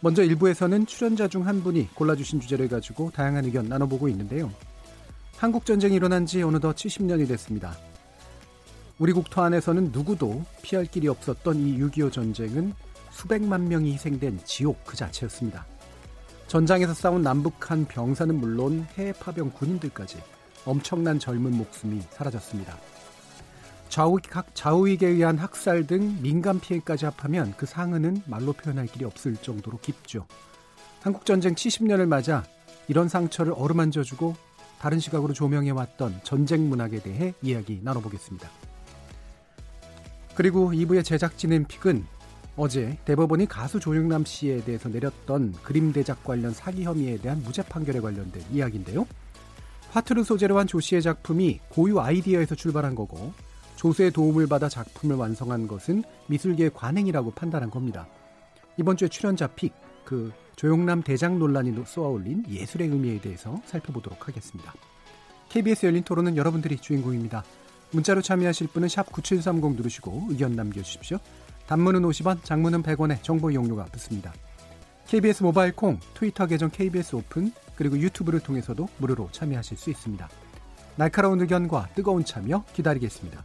먼저 일부에서는 출연자 중 한 분이 골라주신 주제를 가지고 다양한 의견 나눠보고 있는데요. 한국 전쟁이 일어난 지 어느덧 70년이 됐습니다. 우리 국토 안에서는 누구도 피할 길이 없었던 이 6.25 전쟁은 수백만 명이 희생된 지옥 그 자체였습니다. 전장에서 싸운 남북한 병사는 물론 해외 파병 군인들까지 엄청난 젊은 목숨이 사라졌습니다. 좌우익, 좌우익에 의한 학살 등 민간 피해까지 합하면 그 상흔은 말로 표현할 길이 없을 정도로 깊죠. 한국전쟁 70년을 맞아 이런 상처를 어루만져주고 다른 시각으로 조명해왔던 전쟁 문학에 대해 이야기 나눠보겠습니다. 그리고 2부의 제작진인 픽은 어제 대법원이 가수 조영남 씨에 대해서 내렸던 그림 대작 관련 사기 혐의에 대한 무죄 판결에 관련된 이야기인데요. 화투를 소재로 한 조 씨의 작품이 고유 아이디어에서 출발한 거고 조수의 도움을 받아 작품을 완성한 것은 미술계의 관행이라고 판단한 겁니다. 이번 주에 출연자 픽, 그 조용남 대장 논란이 쏘아올린 예술의 의미에 대해서 살펴보도록 하겠습니다. KBS 열린 토론은 여러분들이 주인공입니다. 문자로 참여하실 분은 9730 누르시고 의견 남겨주십시오. 단문은 50원, 장문은 100원에 정보 이용료가 붙습니다. KBS 모바일 콩, 트위터 계정 KBS 오픈, 그리고 유튜브를 통해서도 무료로 참여하실 수 있습니다. 날카로운 의견과 뜨거운 참여 기다리겠습니다.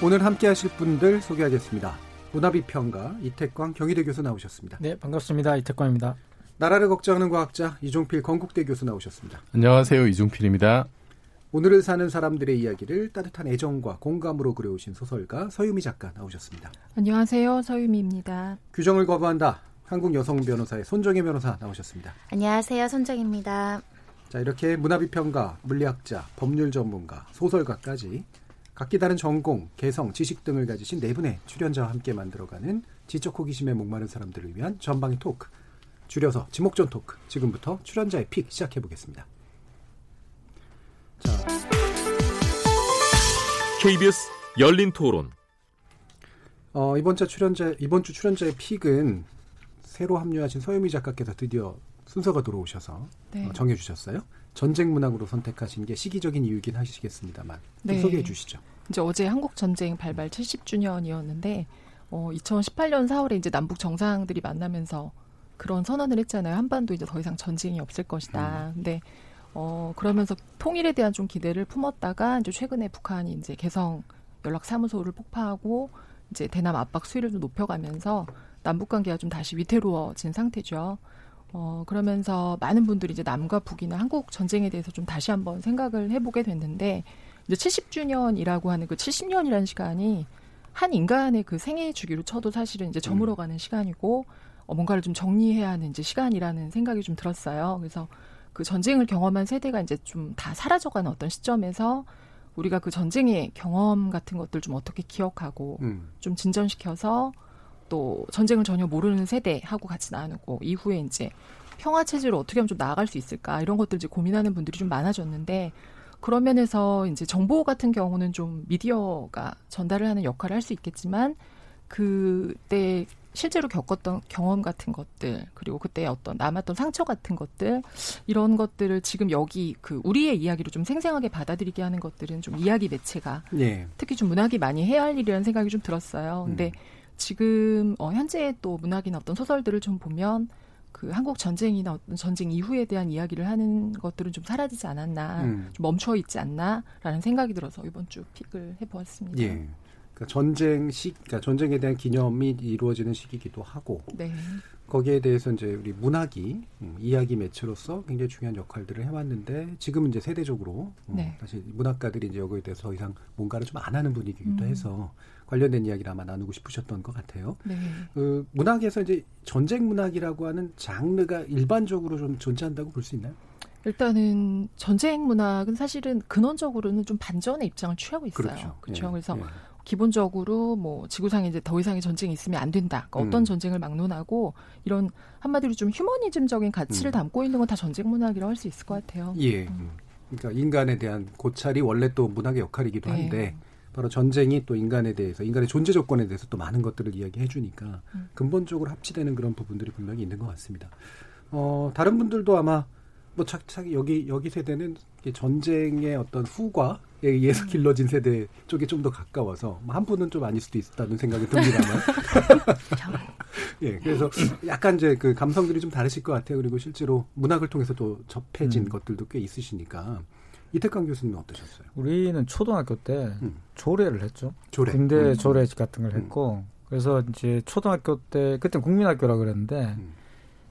오늘 함께 하실 분들 소개하겠습니다. 문화비 평가 이태광 경희대 교수 나오셨습니다. 네, 반갑습니다. 이태광입니다. 나라를 걱정하는 과학자 이종필 건국대 교수 나오셨습니다. 안녕하세요. 이종필입니다. 오늘을 사는 사람들의 이야기를 따뜻한 애정과 공감으로 그려오신 소설가 서유미 작가 나오셨습니다. 안녕하세요. 서유미입니다. 규정을 거부한다. 한국 여성 변호사의 손정혜 변호사 나오셨습니다. 안녕하세요. 손정혜입니다. 자, 이렇게 문화비평가, 물리학자, 법률 전문가, 소설가까지 각기 다른 전공, 개성, 지식 등을 가지신 네 분의 출연자와 함께 만들어가는 지적 호기심에 목마른 사람들을 위한 전방위 토크, 줄여서 지목전 토크. 지금부터 출연자의 픽 시작해 보겠습니다. 자. KBS 열린 토론. 어, 이번 주 출연자 이번 주 출연자의 픽은 새로 합류하신 서유미 작가께서 드디어 순서가 들어오셔서 네. 어, 정해 주셨어요. 전쟁 문학으로 선택하신 게 시기적인 이유긴 하시겠습니다만 네. 소개해 주시죠. 이제 어제 한국 전쟁 발발 70주년이었는데 어, 2018년 4월에 이제 남북 정상들이 만나면서 그런 선언을 했잖아요. 한반도 이제 더 이상 전쟁이 없을 것이다. 음. 근데 어, 그러면서 통일에 대한 좀 기대를 품었다가 이제 최근에 북한이 이제 개성 연락 사무소를 폭파하고 이제 대남 압박 수위를 좀 높여가면서 남북 관계가 좀 다시 위태로워진 상태죠. 어, 그러면서 많은 분들이 이제 남과 북이나 한국 전쟁에 대해서 좀 다시 한번 생각을 해보게 됐는데, 이제 70주년이라고 하는 그 70년이라는 시간이 한 인간의 그 생애 주기로 쳐도 사실은 이제 저물어가는 음. 시간이고, 어, 뭔가를 좀 정리해야 하는 이제 시간이라는 생각이 좀 들었어요. 그래서 그 전쟁을 경험한 세대가 이제 좀 다 사라져가는 어떤 시점에서 우리가 그 전쟁의 경험 같은 것들 좀 어떻게 기억하고 음. 좀 진전시켜서 또 전쟁을 전혀 모르는 세대하고 같이 나누고 이후에 이제 평화 체제로 어떻게 하면 좀 나아갈 수 있을까 이런 것들 이제 고민하는 분들이 좀 많아졌는데 그런 면에서 이제 정보 같은 경우는 좀 미디어가 전달을 하는 역할을 할 수 있겠지만 그때 실제로 겪었던 경험 같은 것들 그리고 그때 어떤 남았던 상처 같은 것들 이런 것들을 지금 여기 그 우리의 이야기로 좀 생생하게 받아들이게 하는 것들은 좀 이야기 매체가 네. 특히 좀 문학이 많이 해야 할 일이라는 생각이 좀 들었어요. 근데 음. 지금 어 현재 또 문학이나 어떤 소설들을 좀 보면 그 한국 전쟁이나 어떤 전쟁 이후에 대한 이야기를 하는 것들은 좀 사라지지 않았나, 음. 좀 멈춰 있지 않나라는 생각이 들어서 이번 주 픽을 해보았습니다. 예. 그러니까 전쟁 시, 그러니까 전쟁에 대한 기념이 이루어지는 시기이기도 하고, 네. 거기에 대해서 이제 우리 문학이 음, 이야기 매체로서 굉장히 중요한 역할들을 해왔는데 지금은 이제 세대적으로 음, 네. 사실 문학가들이 이제 여기에 대해서 더 이상 뭔가를 좀 안 하는 분위기이기도 음. 해서 관련된 이야기를 아마 나누고 싶으셨던 것 같아요. 네. 그 문학에서 이제 전쟁 문학이라고 하는 장르가 일반적으로 좀 존재한다고 볼 수 있나요? 일단은 전쟁 문학은 사실은 근원적으로는 좀 반전의 입장을 취하고 있어요. 그렇죠. 그렇죠. 예, 그래서 예. 기본적으로 뭐 지구상에 이제 더 이상의 전쟁이 있으면 안 된다. 그러니까 어떤 음. 전쟁을 막론하고 이런 한마디로 좀 휴머니즘적인 가치를 음. 담고 있는 건 다 전쟁 문학이라고 할 수 있을 것 같아요. 예. 음. 그러니까 인간에 대한 고찰이 원래 또 문학의 역할이기도 네. 한데 바로 전쟁이 또 인간에 대해서 인간의 존재 조건에 대해서 또 많은 것들을 이야기해 주니까 음. 근본적으로 합치되는 그런 부분들이 분명히 있는 것 같습니다. 어, 다른 분들도 아마 뭐 착착 여기 여기 세대는 전쟁의 어떤 후과에 의해서 음. 길러진 세대 쪽에 좀 더 가까워서 뭐한 분은 좀 아닐 수도 있다는 생각이 듭니다만. 예, 그래서 약간 이제 그 감성들이 좀 다르실 것 같아요. 그리고 실제로 문학을 통해서 또 접해진 음. 것들도 꽤 있으시니까 이태강 교수님 은 어떠셨어요? 우리는 초등학교 때 음. 조례를 했죠. 조례. 군대 음. 조례 같은 걸 했고 그래서 이제 초등학교 때 그때 국민학교라 그랬는데 음.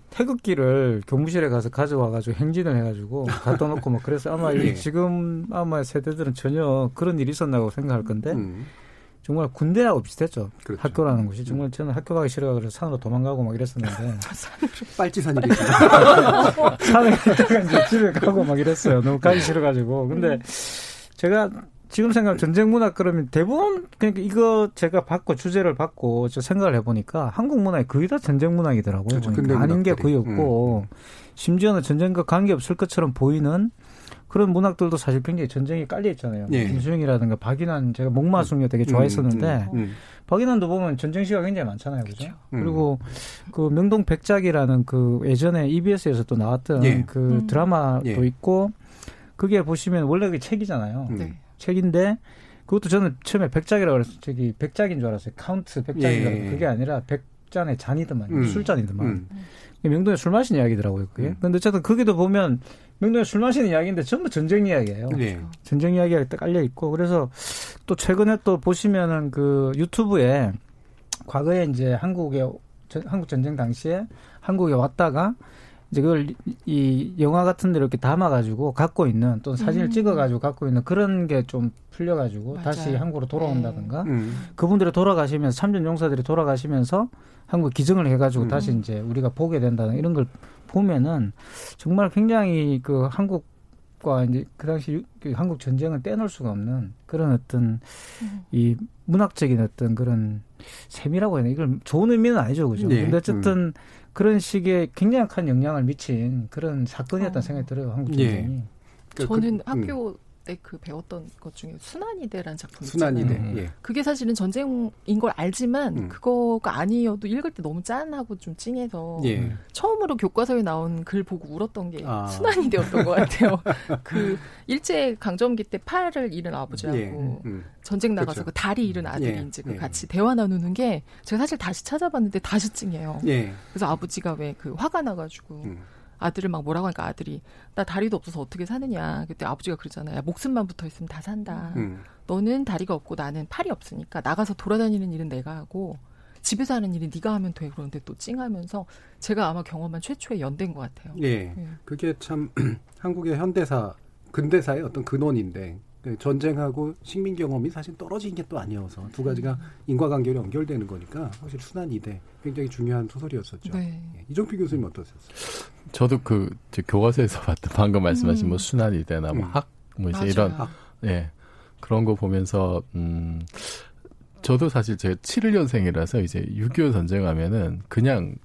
태극기를 교무실에 가서 가져와가지고 행진을 해가지고 갖다 놓고 막 그래서 아마 이 예. 지금 아마 세대들은 전혀 그런 일이 있었나고 생각할 건데 음. 정말 군대하고 비슷했죠. 그렇죠. 학교라는 곳이 정말 저는 학교 가기 싫어가 그래서 산으로 도망가고 막 이랬었는데 빨치산이? 산에 있다가 이제 집에 가고 막 이랬어요. 너무 가기 싫어가지고 근데 제가 지금 생각하면 전쟁 문학 그러면 대부분 그러니까 이거 제가 받고 주제를 받고 저 생각을 해보니까 한국 문학이 거의 다 전쟁 문학이더라고요. 그렇죠. 아닌 게. 음. 거의 없고 심지어는 전쟁과 관계 없을 것처럼 보이는 그런 문학들도 사실 굉장히 전쟁이 깔려 있잖아요. 예. 김수영이라든가 박인환 제가 목마 숙녀 되게 좋아했었는데 음, 음, 박인환도 보면 전쟁 시가 굉장히 많잖아요, 그죠? 그렇죠. 음. 그리고 그 명동 백작이라는 그 예전에 EBS에서 또 나왔던 예. 그 음. 드라마도 예. 있고 그게 보시면 원래 그게 책이잖아요. 음. 네. 책인데 그것도 저는 처음에 백작이라고 그래서 저기 백작인 줄 알았어요. 카운트 줄 예. 그게 아니라 백잔의 잔이더만 음. 술잔이더만 음. 명동에 술 마시는 이야기더라고요. 그게. 음. 근데 어쨌든 거기도 보면 명동에 술 마시는 이야기인데 전부 전쟁 이야기예요. 네. 전쟁 이야기가 딱 깔려 있고 그래서 또 최근에 또 보시면은 그 유튜브에 과거에 이제 한국에 전- 한국 전쟁 당시에 한국에 왔다가 이제 그걸 이- 이 영화 같은 데 이렇게 담아가지고 갖고 있는 또 사진을 음. 찍어가지고 갖고 있는 그런 게 좀 풀려가지고 맞아요. 다시 한국으로 돌아온다든가 음. 그분들이 돌아가시면서 참전 용사들이 돌아가시면서 한국 기증을 해가지고 음. 다시 이제 우리가 보게 된다는 이런 걸 보면은 정말 굉장히 그 한국 과 이제 그 당시 유- 그 한국 전쟁을 떼놓을 수가 없는 그런 어떤 음. 이 문학적인 어떤 그런 셈이라고 해야 되나 이걸 좋은 의미는 아니죠 그죠 네. 근데 어쨌든 그런 식의 굉장히 큰 영향을 미친 그런 사건이었다는 어. 생각이 들어요 한국 예. 전쟁이 그- 저는 그- 음. 학교 때 그 배웠던 것 중에 순환이대라는 작품 순환이네. 있잖아요. 음. 예. 그게 사실은 전쟁인 걸 알지만 음. 그거가 아니어도 읽을 때 너무 짠하고 좀 찡해서 예. 처음으로 교과서에 나온 글 보고 울었던 게 아. 순환이 되었던 것 같아요. 그 일제 강점기 때 팔을 잃은 아버지하고 예. 음. 전쟁 나가서 그렇죠. 그 다리 잃은 아들이 예. 이제 그 예. 같이 대화 나누는 게 제가 사실 다시 찾아봤는데 다시 찡해요. 예. 그래서 아버지가 왜 그 화가 나가지고 음. 아들을 막 뭐라고 하니까 아들이 나 다리도 없어서 어떻게 사느냐. 그때 아버지가 그러잖아요. 야, 목숨만 붙어 있으면 다 산다. 음. 너는 다리가 없고 나는 팔이 없으니까 나가서 돌아다니는 일은 내가 하고 집에서 하는 일은 네가 하면 돼. 그런데 또 찡하면서 제가 아마 경험한 최초의 연대인 것 같아요. 예. 예. 그게 참 한국의 현대사 근대사의 어떤 근원인데 그 전쟁하고 식민 경험이 사실 떨어진 게 또 아니어서 두 가지가 인과관계로 연결되는 거니까 사실 순환이대 굉장히 중요한 소설이었었죠. 네. 예. 이종필 교수님 어떠셨어요? 저도 그 교과서에서 봤던 방금 말씀하신 음. 뭐 순환이대나 음. 뭐학 뭐 이제 맞아요. 이런 학. 예 그런 거 보면서 음 저도 사실 제가 71년생이라서 이제 6.25 전쟁 하면은 그냥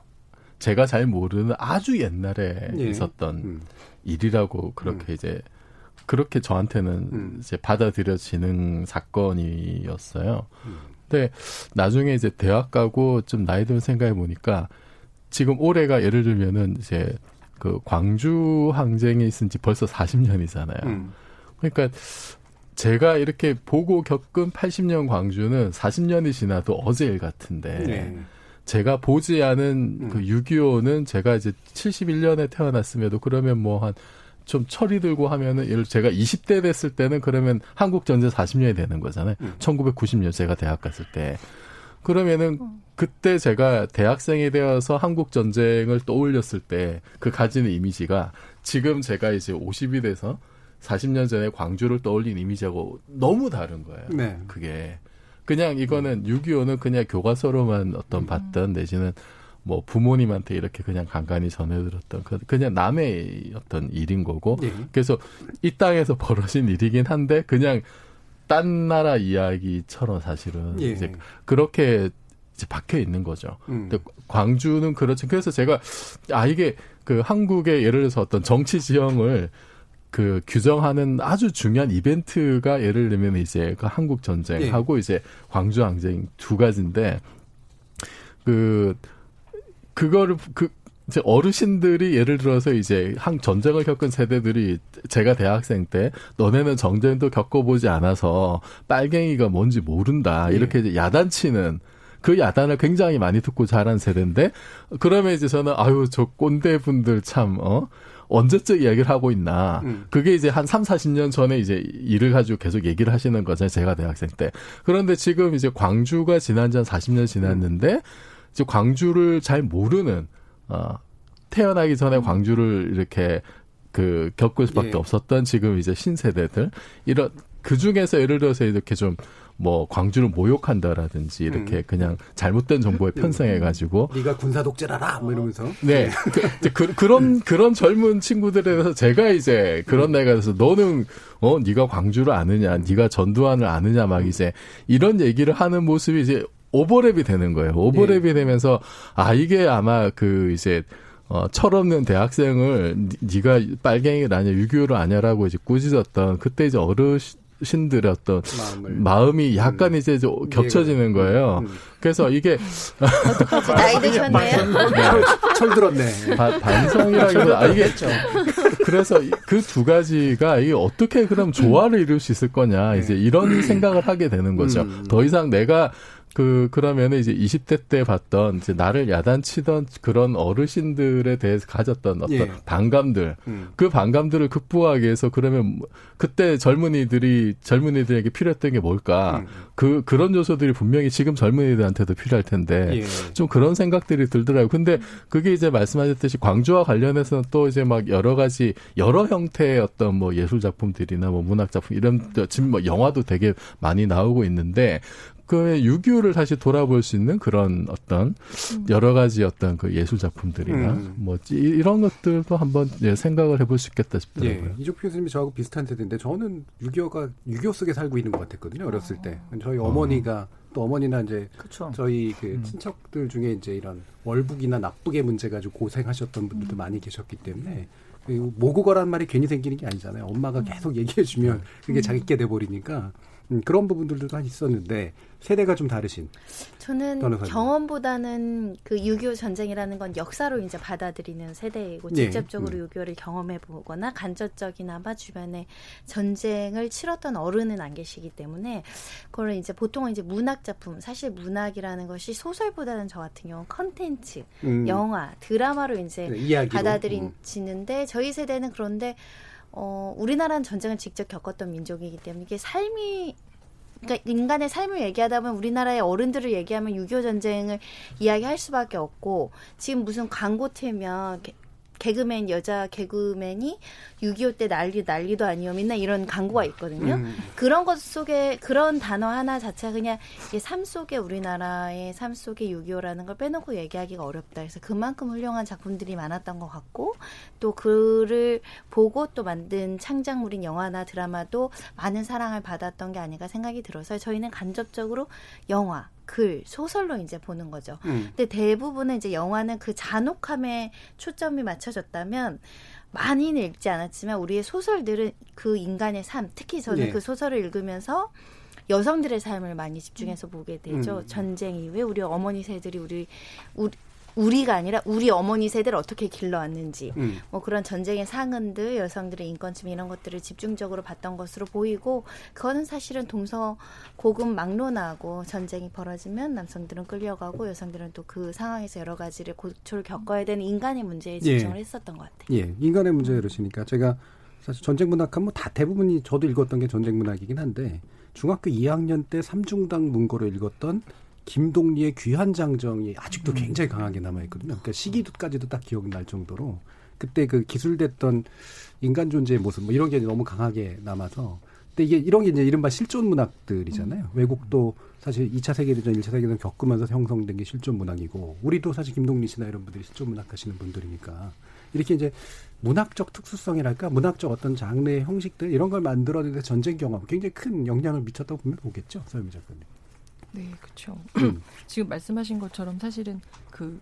제가 잘 모르는 아주 옛날에 예. 있었던 음. 일이라고 그렇게 이제 그렇게 저한테는 음. 이제 받아들여지는 사건이었어요. 음. 근데 나중에 이제 대학 가고 좀 나이 든 생각해 보니까 지금 올해가 예를 들면은 이제 그 광주 항쟁이 있은 지 벌써 40년이잖아요. 음. 그러니까 제가 이렇게 보고 겪은 80년 광주는 40년이 지나도 어제 일 같은데 네. 제가 보지 않은 음. 그 6.25는 제가 이제 71년에 태어났음에도 그러면 뭐 한 좀 철이 들고 하면은 예를 제가 20대 됐을 때는 그러면 한국 전쟁 40년이 되는 거잖아요. 음. 1990년 제가 대학 갔을 때. 그러면은 그때 제가 대학생이 되어서 한국 전쟁을 떠올렸을 때 그 가지는 이미지가 지금 제가 이제 50이 돼서 40년 전에 광주를 떠올린 이미지하고 너무 다른 거예요. 네. 그게 그냥 이거는 6.25는 그냥 교과서로만 어떤 봤던 내지는 뭐 부모님한테 이렇게 그냥 간간히 전해들었던 그 그냥 남의 어떤 일인 거고 예. 그래서 이 땅에서 벌어진 일이긴 한데 그냥 딴 나라 이야기처럼 사실은 예. 이제 그렇게 이제 박혀 있는 거죠. 음. 근데 광주는 그렇죠. 그래서 제가 아 이게 그 한국의 예를 들어서 어떤 정치 지형을 그 규정하는 아주 중요한 이벤트가 예를 들면 이제 그 한국 전쟁하고 이제 광주 항쟁 두 가지인데 그 그거를 그 이제 어르신들이 예를 들어서 이제 한 전쟁을 겪은 세대들이 제가 대학생 때 너네는 전쟁도 겪어보지 않아서 빨갱이가 뭔지 모른다 이렇게 이제 야단치는 그 야단을 굉장히 많이 듣고 자란 세대인데 그러면 이제 저는 아유 저 꼰대 분들 참 어 언제적 이야기를 하고 있나. 음. 그게 이제 한 3, 40년 전에 이제 일을 가지고 계속 얘기를 하시는 거잖아요. 제가 대학생 때. 그런데 지금 이제 광주가 지난 지 한 40년 지났는데 이제 광주를 잘 모르는 어 태어나기 전에 광주를 이렇게 그 겪을 수밖에 예. 없었던 지금 이제 신세대들 이런 그 중에서 예를 들어서 이렇게 좀 뭐 광주를 모욕한다라든지 이렇게 음. 그냥 잘못된 정보에 편성해 가지고. 네가 군사 독재라라! 뭐 이러면서. 네. 그, 이제 그, 그런, 그런 젊은 친구들에 대해서 제가 이제 그런 나이가 돼서 너는, 어, 네가 광주를 아느냐, 네가 전두환을 아느냐, 막 이제 이런 얘기를 하는 모습이 이제 오버랩이 되는 거예요. 오버랩이 되면서, 아, 이게 아마 그 이제, 어, 철없는 대학생을 니- 네가 빨갱이를 아냐, 유교를 아냐라고 이제 꾸짖었던 그때 이제 어르신 들의 어떤 마음을 마음이 약간 이제 좀 겹쳐지는 거예요. 음. 그래서 이게 나이 드셨네요. 철, 철 들었네. 바- 반성이라기보다 아, 이게 그래서 그 두 가지가 이게 어떻게 그럼 조화를 이룰 수 있을 거냐 이제 이런 생각을 하게 되는 거죠. 음. 더 이상 내가 그 그러면은 이제 20대 때 봤던 이제 나를 야단치던 그런 어르신들에 대해서 가졌던 어떤 예. 반감들 음. 그 반감들을 극복하기 위해서 그러면 뭐- 그때 젊은이들이 젊은이들에게 필요했던 게 뭘까? 음. 그 그런 요소들이 분명히 지금 젊은이들한테도 필요할 텐데 예. 좀 그런 생각들이 들더라고요. 근데 그게 이제 말씀하셨듯이 광주와 관련해서는 또 이제 막 여러 가지 여러 형태의 어떤 뭐 예술 작품들이나 뭐 문학 작품 이런 지금 뭐 영화도 되게 많이 나오고 있는데 그 6.25를 다시 돌아볼 수 있는 그런 어떤 여러 가지 어떤 그 예술 작품들이나 음. 뭐 이- 이런 것들도 한번 예, 생각을 해볼 수 있겠다 싶더라고요. 예, 이종표 교수님이 저하고 비슷한 세대인데 저는 6.25가 6.25 속에 살고 있는 것 같았거든요. 어렸을 때. 저희 어머니가 또 어머니나 이제 그렇죠. 저희 그 음. 친척들 중에 이제 이런 월북이나 납북의 문제 가지고 고생하셨던 분들도 많이 계셨기 때문에 그 모국어란 말이 괜히 생기는 게 아니잖아요. 엄마가 계속 얘기해 주면 그게 자기게 돼 버리니까 음, 그런 부분들도 다 있었는데 세대가 좀 다르신. 저는 변호사님. 경험보다는 그 6.25 전쟁이라는 건 역사로 이제 받아들이는 세대이고 예. 직접적으로 음. 6.25를 경험해 보거나 간접적이나마 주변에 전쟁을 치렀던 어른은 안 계시기 때문에 그걸 이제 보통은 이제 문학 작품 사실 문학이라는 것이 소설보다는 저 같은 경우는 컨텐츠, 음, 영화, 드라마로 이제 네, 이야기로. 음. 받아들이는데 저희 세대는 그런데 어 우리나라는 전쟁을 직접 겪었던 민족이기 때문에 이게 삶이 그러니까 인간의 삶을 얘기하다 보면 우리나라의 어른들을 얘기하면 6.25 전쟁을 이야기할 수밖에 없고 지금 무슨 광고 틀면 개- 개그맨 여자 개그맨이 6.25 때 난리 난리도 아니요 맨날 이런 광고가 있거든요. 음. 그런 것 속에 그런 단어 하나 자체가 그냥 이게 삶 속에 우리나라의 삶 속에 6.25라는 걸 빼놓고 얘기하기가 어렵다. 그래서 그만큼 훌륭한 작품들이 많았던 것 같고 또 그를 보고 또 만든 창작물인 영화나 드라마도 많은 사랑을 받았던 게 아닌가 생각이 들어서 저희는 간접적으로 영화, 글, 소설로 이제 보는 거죠. 음. 근데 대부분은 이제 영화는 그 잔혹함에 초점이 맞춰졌다면 많이는 읽지 않았지만 우리의 소설들은 그 인간의 삶, 특히 저는 예. 그 소설을 읽으면서 여성들의 삶을 많이 집중해서 보게 되죠. 음. 전쟁 이후에 우리 어머니 세들이 우리 우리 우리가 아니라 우리 어머니 세대를 어떻게 길러왔는지 음. 뭐 그런 전쟁의 상흔들 여성들의 인권침 이런 것들을 집중적으로 봤던 것으로 보이고 그거는 사실은 동서 고금 막론하고 전쟁이 벌어지면 남성들은 끌려가고 여성들은 또 그 상황에서 여러 가지를 고초를 겪어야 되는 인간의 문제에 집중을 예. 했었던 것 같아요. 예, 인간의 문제 이러시니까 제가 사실 전쟁 문학하면 뭐 다 대부분이 저도 읽었던 게 전쟁 문학이긴 한데 중학교 2학년 때 삼중당 문고를 읽었던 김동리의 귀한 장정이 아직도 굉장히 강하게 남아 있거든요. 그러니까 시기도까지도 딱 기억날 정도로 그때 그 기술됐던 인간 존재의 모습 뭐 이런 게 너무 강하게 남아서 근데 이게 이런 게 이제 이른바 실존 문학들이잖아요. 외국도 사실 2차 세계대전, 1차 세계대전 겪으면서 형성된 게 실존 문학이고 우리도 사실 김동리 씨나 이런 분들이 실존 문학 하시는 분들이니까 이렇게 이제 문학적 특수성이랄까 문학적 어떤 장르의 형식들 이런 걸 만들어내는 전쟁 경험 굉장히 큰 영향을 미쳤다고 보면 보겠죠. 서유미 작가님. 네, 그렇죠. 음. 지금 말씀하신 것처럼 사실은 그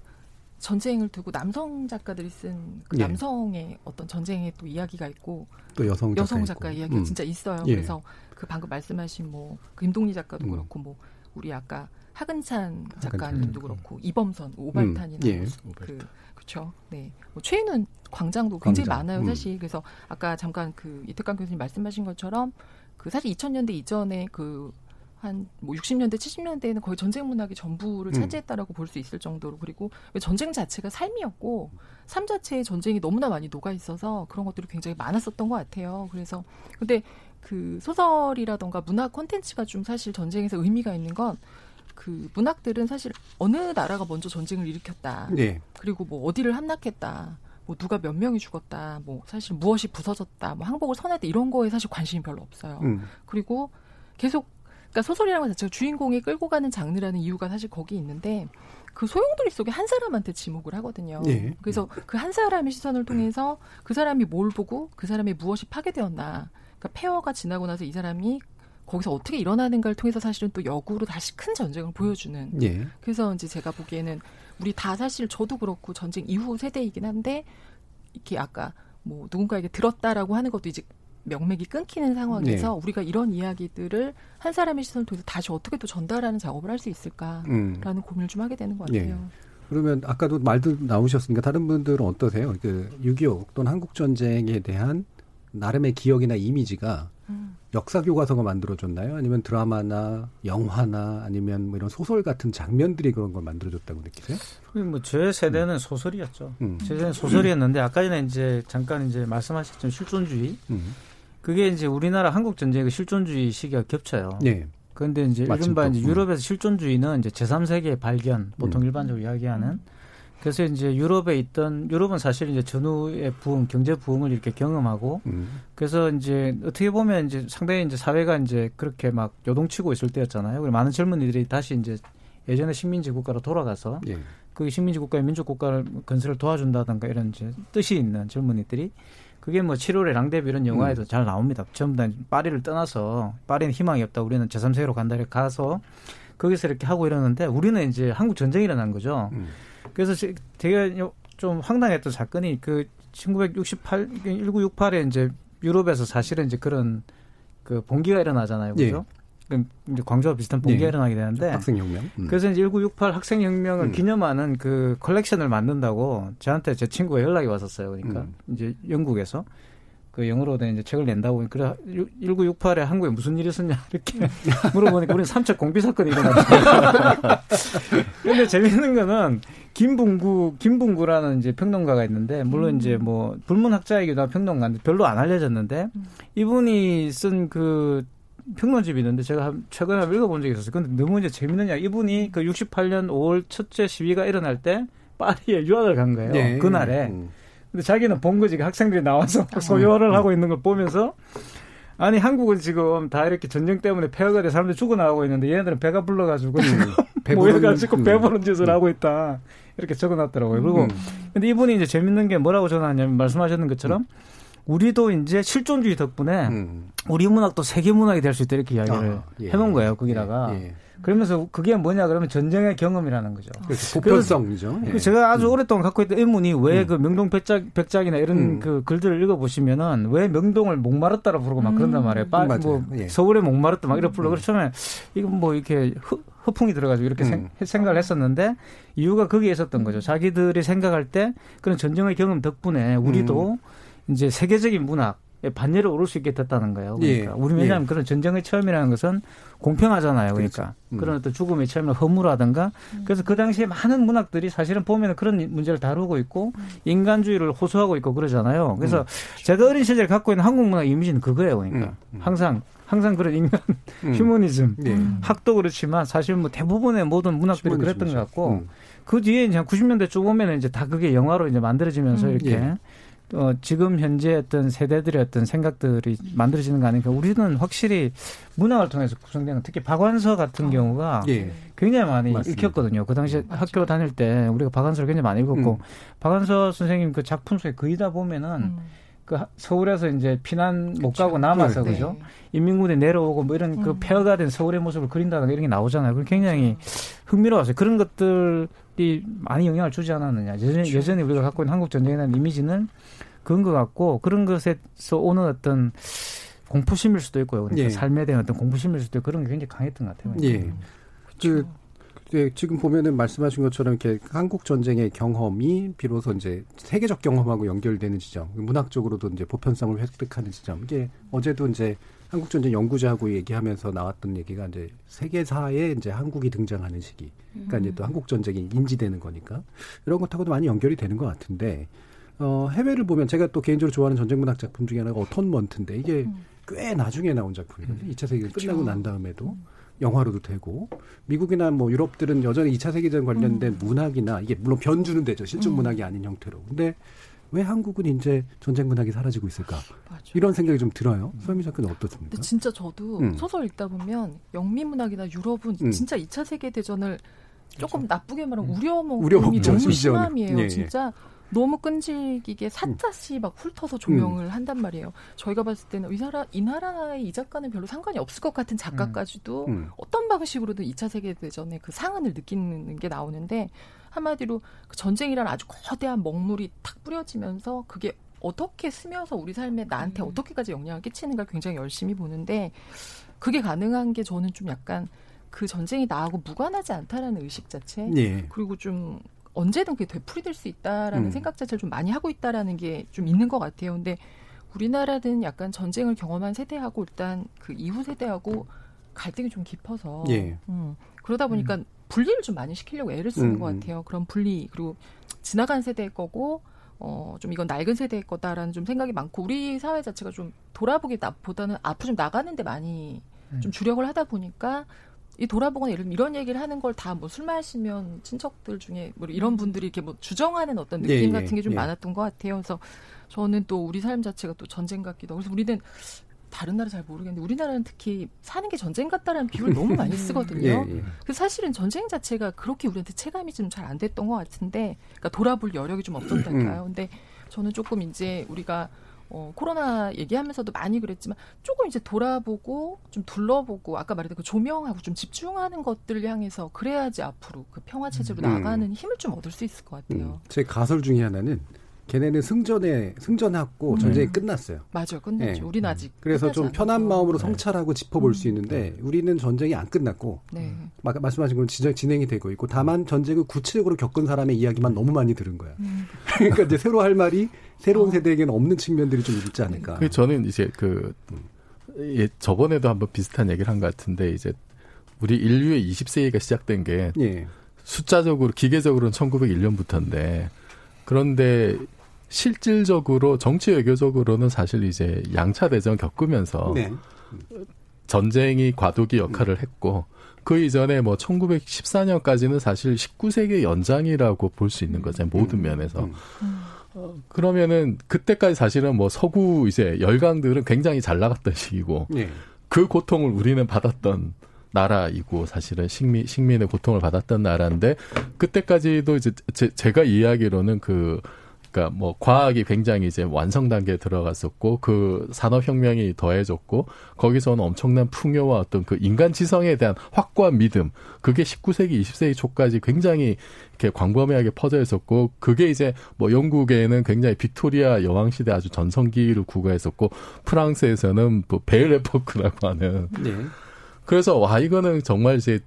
전쟁을 두고 남성 작가들이 쓴그 예. 남성의 어떤 전쟁의 또 이야기가 있고 또 여성 작가 여성. 작가 이야기가 음. 진짜 있어요. 예. 그래서 그 방금 말씀하신 뭐 김동리 작가도 음. 그렇고 뭐 우리 아까 하근찬. 작가님도 그렇고 이범선 오발탄이나 음. 예. 그 그렇죠. 네. 뭐 최인훈 광장도 굉장히 광장. 많아요, 음. 사실. 그래서 아까 잠깐 그 이태강 교수님 말씀하신 것처럼 그 사실 2000년대 이전에 그 한 뭐 60년대, 70년대에는 거의 전쟁 문학이 전부를 음. 차지했다라고 볼수 있을 정도로 그리고 전쟁 자체가 삶이었고 삶 자체에 전쟁이 너무나 많이 녹아 있어서 그런 것들이 굉장히 많았었던 것 같아요. 그래서 근데 그 소설이라던가 문학 콘텐츠가 좀 사실 전쟁에서 의미가 있는 건 그 문학들은 사실 어느 나라가 먼저 전쟁을 일으켰다. 네. 그리고 뭐 어디를 함락했다. 뭐 누가 몇 명이 죽었다. 뭐 사실 무엇이 부서졌다. 뭐 항복을 선했다. 이런 거에 사실 관심이 별로 없어요. 음. 그리고 계속 그러니까 소설이라는 것 자체가 주인공이 끌고 가는 장르라는 이유가 사실 거기 있는데 그 소용돌이 속에 한 사람한테 지목을 하거든요. 예. 그래서 그 한 사람의 시선을 통해서 그 사람이 뭘 보고 그 사람의 무엇이 파괴되었나. 그러니까 폐허가 지나고 나서 이 사람이 거기서 어떻게 일어나는가를 통해서 사실은 또 역으로 다시 큰 전쟁을 보여주는 예. 그래서 이제 제가 보기에는 우리 다 사실 저도 그렇고 전쟁 이후 세대이긴 한데 이렇게 아까 뭐 누군가에게 들었다라고 하는 것도 이제 명맥이 끊기는 상황에서 네. 우리가 이런 이야기들을 한 사람의 시선을 통해서 다시 어떻게 또 전달하는 작업을 할 수 있을까라는 음. 고민을 좀 하게 되는 것 예. 같아요. 그러면 아까도 말도 나오셨으니까 다른 분들은 어떠세요? 그 6.25 또는 한국 전쟁에 대한 나름의 기억이나 이미지가 음. 역사 교과서가 만들어줬나요? 아니면 드라마나 영화나 아니면 뭐 이런 소설 같은 장면들이 그런 걸 만들어줬다고 느끼세요? 뭐제 세대는 소설이었죠. 음. 제 세대는 소설이었는데 아까 전에 이제 잠깐 이제 말씀하셨던 실존주의 음. 그게 이제 우리나라 한국 전쟁의 그 실존주의 시기가 겹쳐요. 네. 그런데 이제 이른바 또, 이제 음. 유럽에서 실존주의는 이제 제3세계의 발견, 보통 음. 일반적으로 이야기하는. 그래서 이제 유럽에 있던 유럽은 사실 이제 전후의 부흥, 경제 부흥을 이렇게 경험하고 음. 그래서 이제 어떻게 보면 이제 상당히 이제 사회가 이제 그렇게 막 요동치고 있을 때였잖아요. 그리고 많은 젊은이들이 다시 이제 예전의 식민지 국가로 돌아가서 예. 그 신민지 국가의 민족 국가를 건설을 도와준다든가 이런 이제 뜻이 있는 젊은이들이 그게 뭐 7월의 랑데비 이런 영화에도 잘 나옵니다. 전부 다 파리를 떠나서 파리는 희망이 없다. 우리는 제3세계로 간다. 이렇게 가서 거기서 이렇게 하고 이러는데 우리는 이제 한국 전쟁이 일어난 거죠. 음. 그래서 제- 되게 좀 황당했던 사건이 그 1968, 1968에 이제 유럽에서 사실은 이제 그런 그 봉기가 일어나잖아요. 그죠? 그럼 이제 광주와 비슷한 봉기가 예. 일어나게 되는데 학생혁명. 음. 그래서 이제 1968 학생혁명을 음. 기념하는 그 컬렉션을 만든다고 저한테 제 친구가 연락이 왔었어요. 그러니까 음. 이제 영국에서 그 영어로 된 이제 책을 낸다고 그래 1968에 한국에 무슨 일이 있었냐 이렇게 물어보니까 우리는 삼척 공비 사건이 일어났다. 근데 재밌는 거는 김bun구 김bun구라는 이제 평론가가 있는데 물론 이제 뭐 불문학자이기도 한 평론가인데 별로 안 알려졌는데 이분이 쓴그 평론집이 있는데 제가 한- 최근에 한번 읽어본 적이 있었어요. 근데 너무 이제 재밌는 야 이분이 그 68년 5월 첫째 시위가 일어날 때 파리에 유학을 간 거예요. 예. 그날에. 음. 근데 자기는 본 거지. 그 학생들이 나와서 소요를 하고 있는 걸 보면서 아니 한국은 지금 다 이렇게 전쟁 때문에 폐허가 돼 사람들이 죽어나가고 있는데 얘네들은 배가 불러가지고 지금 모여가지고 음. 배부른 짓을 하고 있다. 이렇게 적어놨더라고요. 그리고 음. 근데 이분이 이제 재밌는 게 뭐라고 전하냐면 말씀하셨는 것처럼 우리도 이제 실존주의 덕분에 음. 우리 문학도 세계 문학이 될 수 있다 이렇게 이야기를 아, 예. 해놓은 거예요 거기다가 예, 예. 그러면서 그게 뭐냐 그러면 전쟁의 경험이라는 거죠. 그래서 보편성이죠. 예. 그 제가 아주 오랫동안 갖고 있던 의문이 왜 음. 그 명동 백작, 백작이나 이런 음. 그 글들을 읽어보시면은 왜 명동을 목마르다라 부르고 막 음. 그런단 말이에요. 빠. 뭐 예. 서울에 목마르다 막 이렇게 불러. 음. 그래서 처음에 이건 뭐 이렇게 허, 허풍이 들어가지고 이렇게 음. 생, 생각을 했었는데 이유가 거기에 있었던 거죠. 자기들이 생각할 때 그런 전쟁의 경험 덕분에 우리도 음. 이제 세계적인 문학 반열에 오를 수 있게 됐다는 거예요. 예. 그러니까 우리 왜냐하면 예. 그런 전쟁의 체험이라는 것은 공평하잖아요. 그러니까 그렇죠. 음. 그런 어떤 죽음의 체험을 허무라든가 그래서 그 당시에 많은 문학들이 사실은 보면 그런 문제를 다루고 있고 인간주의를 호소하고 있고 그러잖아요. 그래서 제가 어린 시절에 갖고 있는 한국 문학 이미지는 그거예요. 그러니까 음, 음. 항상 항상 그런 인간 음. 휴머니즘 예. 학도 그렇지만 사실 뭐 대부분의 모든 문학들이. 그랬던 것 같고 음. 그 뒤에 이제 한 90년대 쭉 오면은 이제 다 그게 영화로 이제 만들어지면서 음. 이렇게 예. 어, 지금 현재 어떤 세대들의 어떤 생각들이 만들어지는 거 아니니까 우리는 확실히 문학을 통해서 구성되는 특히 박완서 같은 어. 경우가 예. 굉장히 많이 맞습니다. 읽혔거든요. 그 당시에 맞죠. 학교 다닐 때 우리가 박완서를 굉장히 많이 읽었고 음. 박완서 선생님 그 작품 속에 거의 다 보면은 음. 그 하- 서울에서 이제 피난 못 그쵸. 가고 남아서 네. 그죠? 인민군에 내려오고 뭐 이런 그 음. 폐허가 된 서울의 모습을 그린다든가 이런 게 나오잖아요. 그럼 굉장히 흥미로웠어요. 그런 것들이 많이 영향을 주지 않았느냐. 여전히, 여전히 우리가 갖고 있는 한국 전쟁에 대한 이미지는 그런 것 같고 그런 것에서 오는 어떤 공포심일 수도 있고요. 그러니까 예. 삶에 대한 어떤 공포심일 수도 있고 그런 게 굉장히 강했던 것 같아요. 예. 그, 예, 지금 보면은 말씀하신 것처럼 이렇게 한국 전쟁의 경험이 비로소 이제 세계적 경험하고 연결되는 지점, 문학적으로도 이제 보편성을 획득하는 지점. 이게 어제도 이제 한국 전쟁 연구자하고 얘기하면서 나왔던 얘기가 이제 세계사에 이제 한국이 등장하는 시기. 그러니까 이제 또 한국 전쟁이 인지되는 거니까 이런 것하고도 많이 연결이 되는 것 같은데 어, 해외를 보면 제가 또 개인적으로 좋아하는 전쟁 문학 작품 중에 하나가 어턴먼트인데 이게 꽤 나중에 나온 작품이거든요. 2차 세계대전 끝나고 난 다음에도 영화로도 되고 미국이나 뭐 유럽들은 여전히 2차 세계대전 관련된 문학이나 이게 물론 변주는 되죠. 실존 문학이 아닌 형태로. 근데 왜 한국은 이제 전쟁 문학이 사라지고 있을까? 맞아. 이런 생각이 좀 들어요. 서미 작가는 어떻습니까? 근데 진짜 저도 음. 소설 읽다 보면 영미 문학이나 유럽은 음. 진짜 2차 세계 대전을 조금 나쁘게 말하면 우려먹음이 우려먹죠, 너무. 심함이에요. 예, 예. 진짜 너무 끈질기게 사자씨 막 훑어서 조명을 한단 말이에요. 저희가 봤을 때는 이 나라 이 나라의 이 작가는 별로 상관이 없을 것 같은 작가까지도 음. 어떤 방식으로든 2차 세계 대전의 그 상흔을 느끼는 게 나오는데 한마디로 그 전쟁이라는 아주 거대한 먹물이 탁 뿌려지면서 그게 어떻게 스며서 우리 삶에 나한테 어떻게까지 영향을 끼치는가 굉장히 열심히 보는데 그게 가능한 게 저는 좀 약간 그 전쟁이 나하고 무관하지 않다라는 의식 자체 예. 그리고 좀 언제든 그게 되풀이될 수 있다라는 음. 생각 자체를 좀 많이 하고 있다라는 게 좀 있는 것 같아요. 근데 우리나라는 약간 전쟁을 경험한 세대하고 일단 그 이후 세대하고 갈등이 좀 깊어서 예. 음, 그러다 보니까 분리를 좀 많이 시키려고 애를 쓰는 음, 것 음. 같아요. 그런 분리 그리고 지나간 세대의 거고 어, 좀 이건 낡은 세대의 거다라는 좀 생각이 많고 우리 사회 자체가 좀 돌아보기 보다는 앞으로 좀 나가는데 많이 음. 좀 주력을 하다 보니까 이 돌아보거나 예를 들면 이런 얘기를 하는 걸 다 뭐 술 마시면 친척들 중에 뭐 이런 분들이 이렇게 뭐 주정하는 어떤 느낌 예, 예, 같은 게좀 예. 많았던 것 같아요. 그래서 저는 또 우리 삶 자체가 또 전쟁 같기도 하고 그래서 우리는 다른 나라 잘 모르겠는데 우리나라는 특히 사는 게 전쟁 같다라는 비유를 너무 많이 쓰거든요. 예, 예. 그 사실은 전쟁 자체가 그렇게 우리한테 체감이 좀 잘 안 됐던 것 같은데, 그러니까 돌아볼 여력이 좀 음. 없었달까요? 근데 저는 조금 이제 우리가 어, 코로나 얘기하면서도 많이 그랬지만 조금 이제 돌아보고 좀 둘러보고 아까 말했던 그 조명하고 좀 집중하는 것들을 향해서 그래야지 앞으로 그 평화 체제로 음. 나가는 힘을 좀 얻을 수 있을 것 음. 같아요. 제 가설 중에 하나는 걔네는 승전에 승전하고 음. 전쟁이 끝났어요. 맞아요, 끝났죠. 예. 우리는 아직 그래서 좀 편한. 마음으로 성찰하고 짚어볼 수 음. 있는데 우리는 전쟁이 안 끝났고 네. 마- 말씀하신 건 진짜 진행이 되고 있고 다만 전쟁을 구체적으로 겪은 사람의 이야기만 너무 많이 들은 거야. 음. 그러니까 이제 새로 할 말이 새로운 어. 세대에게는 없는 측면들이 좀 있지 않을까. 그 저는 이제 그 예, 저번에도 한번 비슷한 얘기를 한 것 같은데 이제 우리 인류의 20세기가 시작된 게 예. 숫자적으로 기계적으로는 1901년부터인데 그런데 실질적으로 정치 외교적으로는 사실 이제 양차 대전 겪으면서 네. 전쟁이 과도기 역할을 했고 그 이전에 뭐 1914년까지는 사실 19세기 연장이라고 볼 수 있는 거잖아요. 모든 면에서. 음. 어, 그러면은 그때까지 사실은 뭐 서구 이제 열강들은 굉장히 잘 나갔던 시기고 예. 그 고통을 우리는 받았던 나라이고 사실은 식민 식민의 고통을 받았던 나라인데 그때까지도 이제 제, 제가 이야기로는 그 그러니까 뭐 과학이 굉장히 이제 완성 단계에 들어갔었고 그 산업 혁명이 더해졌고 거기서는 엄청난 풍요와 어떤 그 인간 지성에 대한 확고한 믿음 그게 19세기 20세기 초까지 굉장히 이렇게 광범위하게 퍼져 있었고 그게 이제 뭐 영국에는 굉장히 빅토리아 여왕 시대 아주 전성기를 구가했었고 프랑스에서는 뭐 베일레포크라고 하는 예. 그래서 와 이거는 정말 이제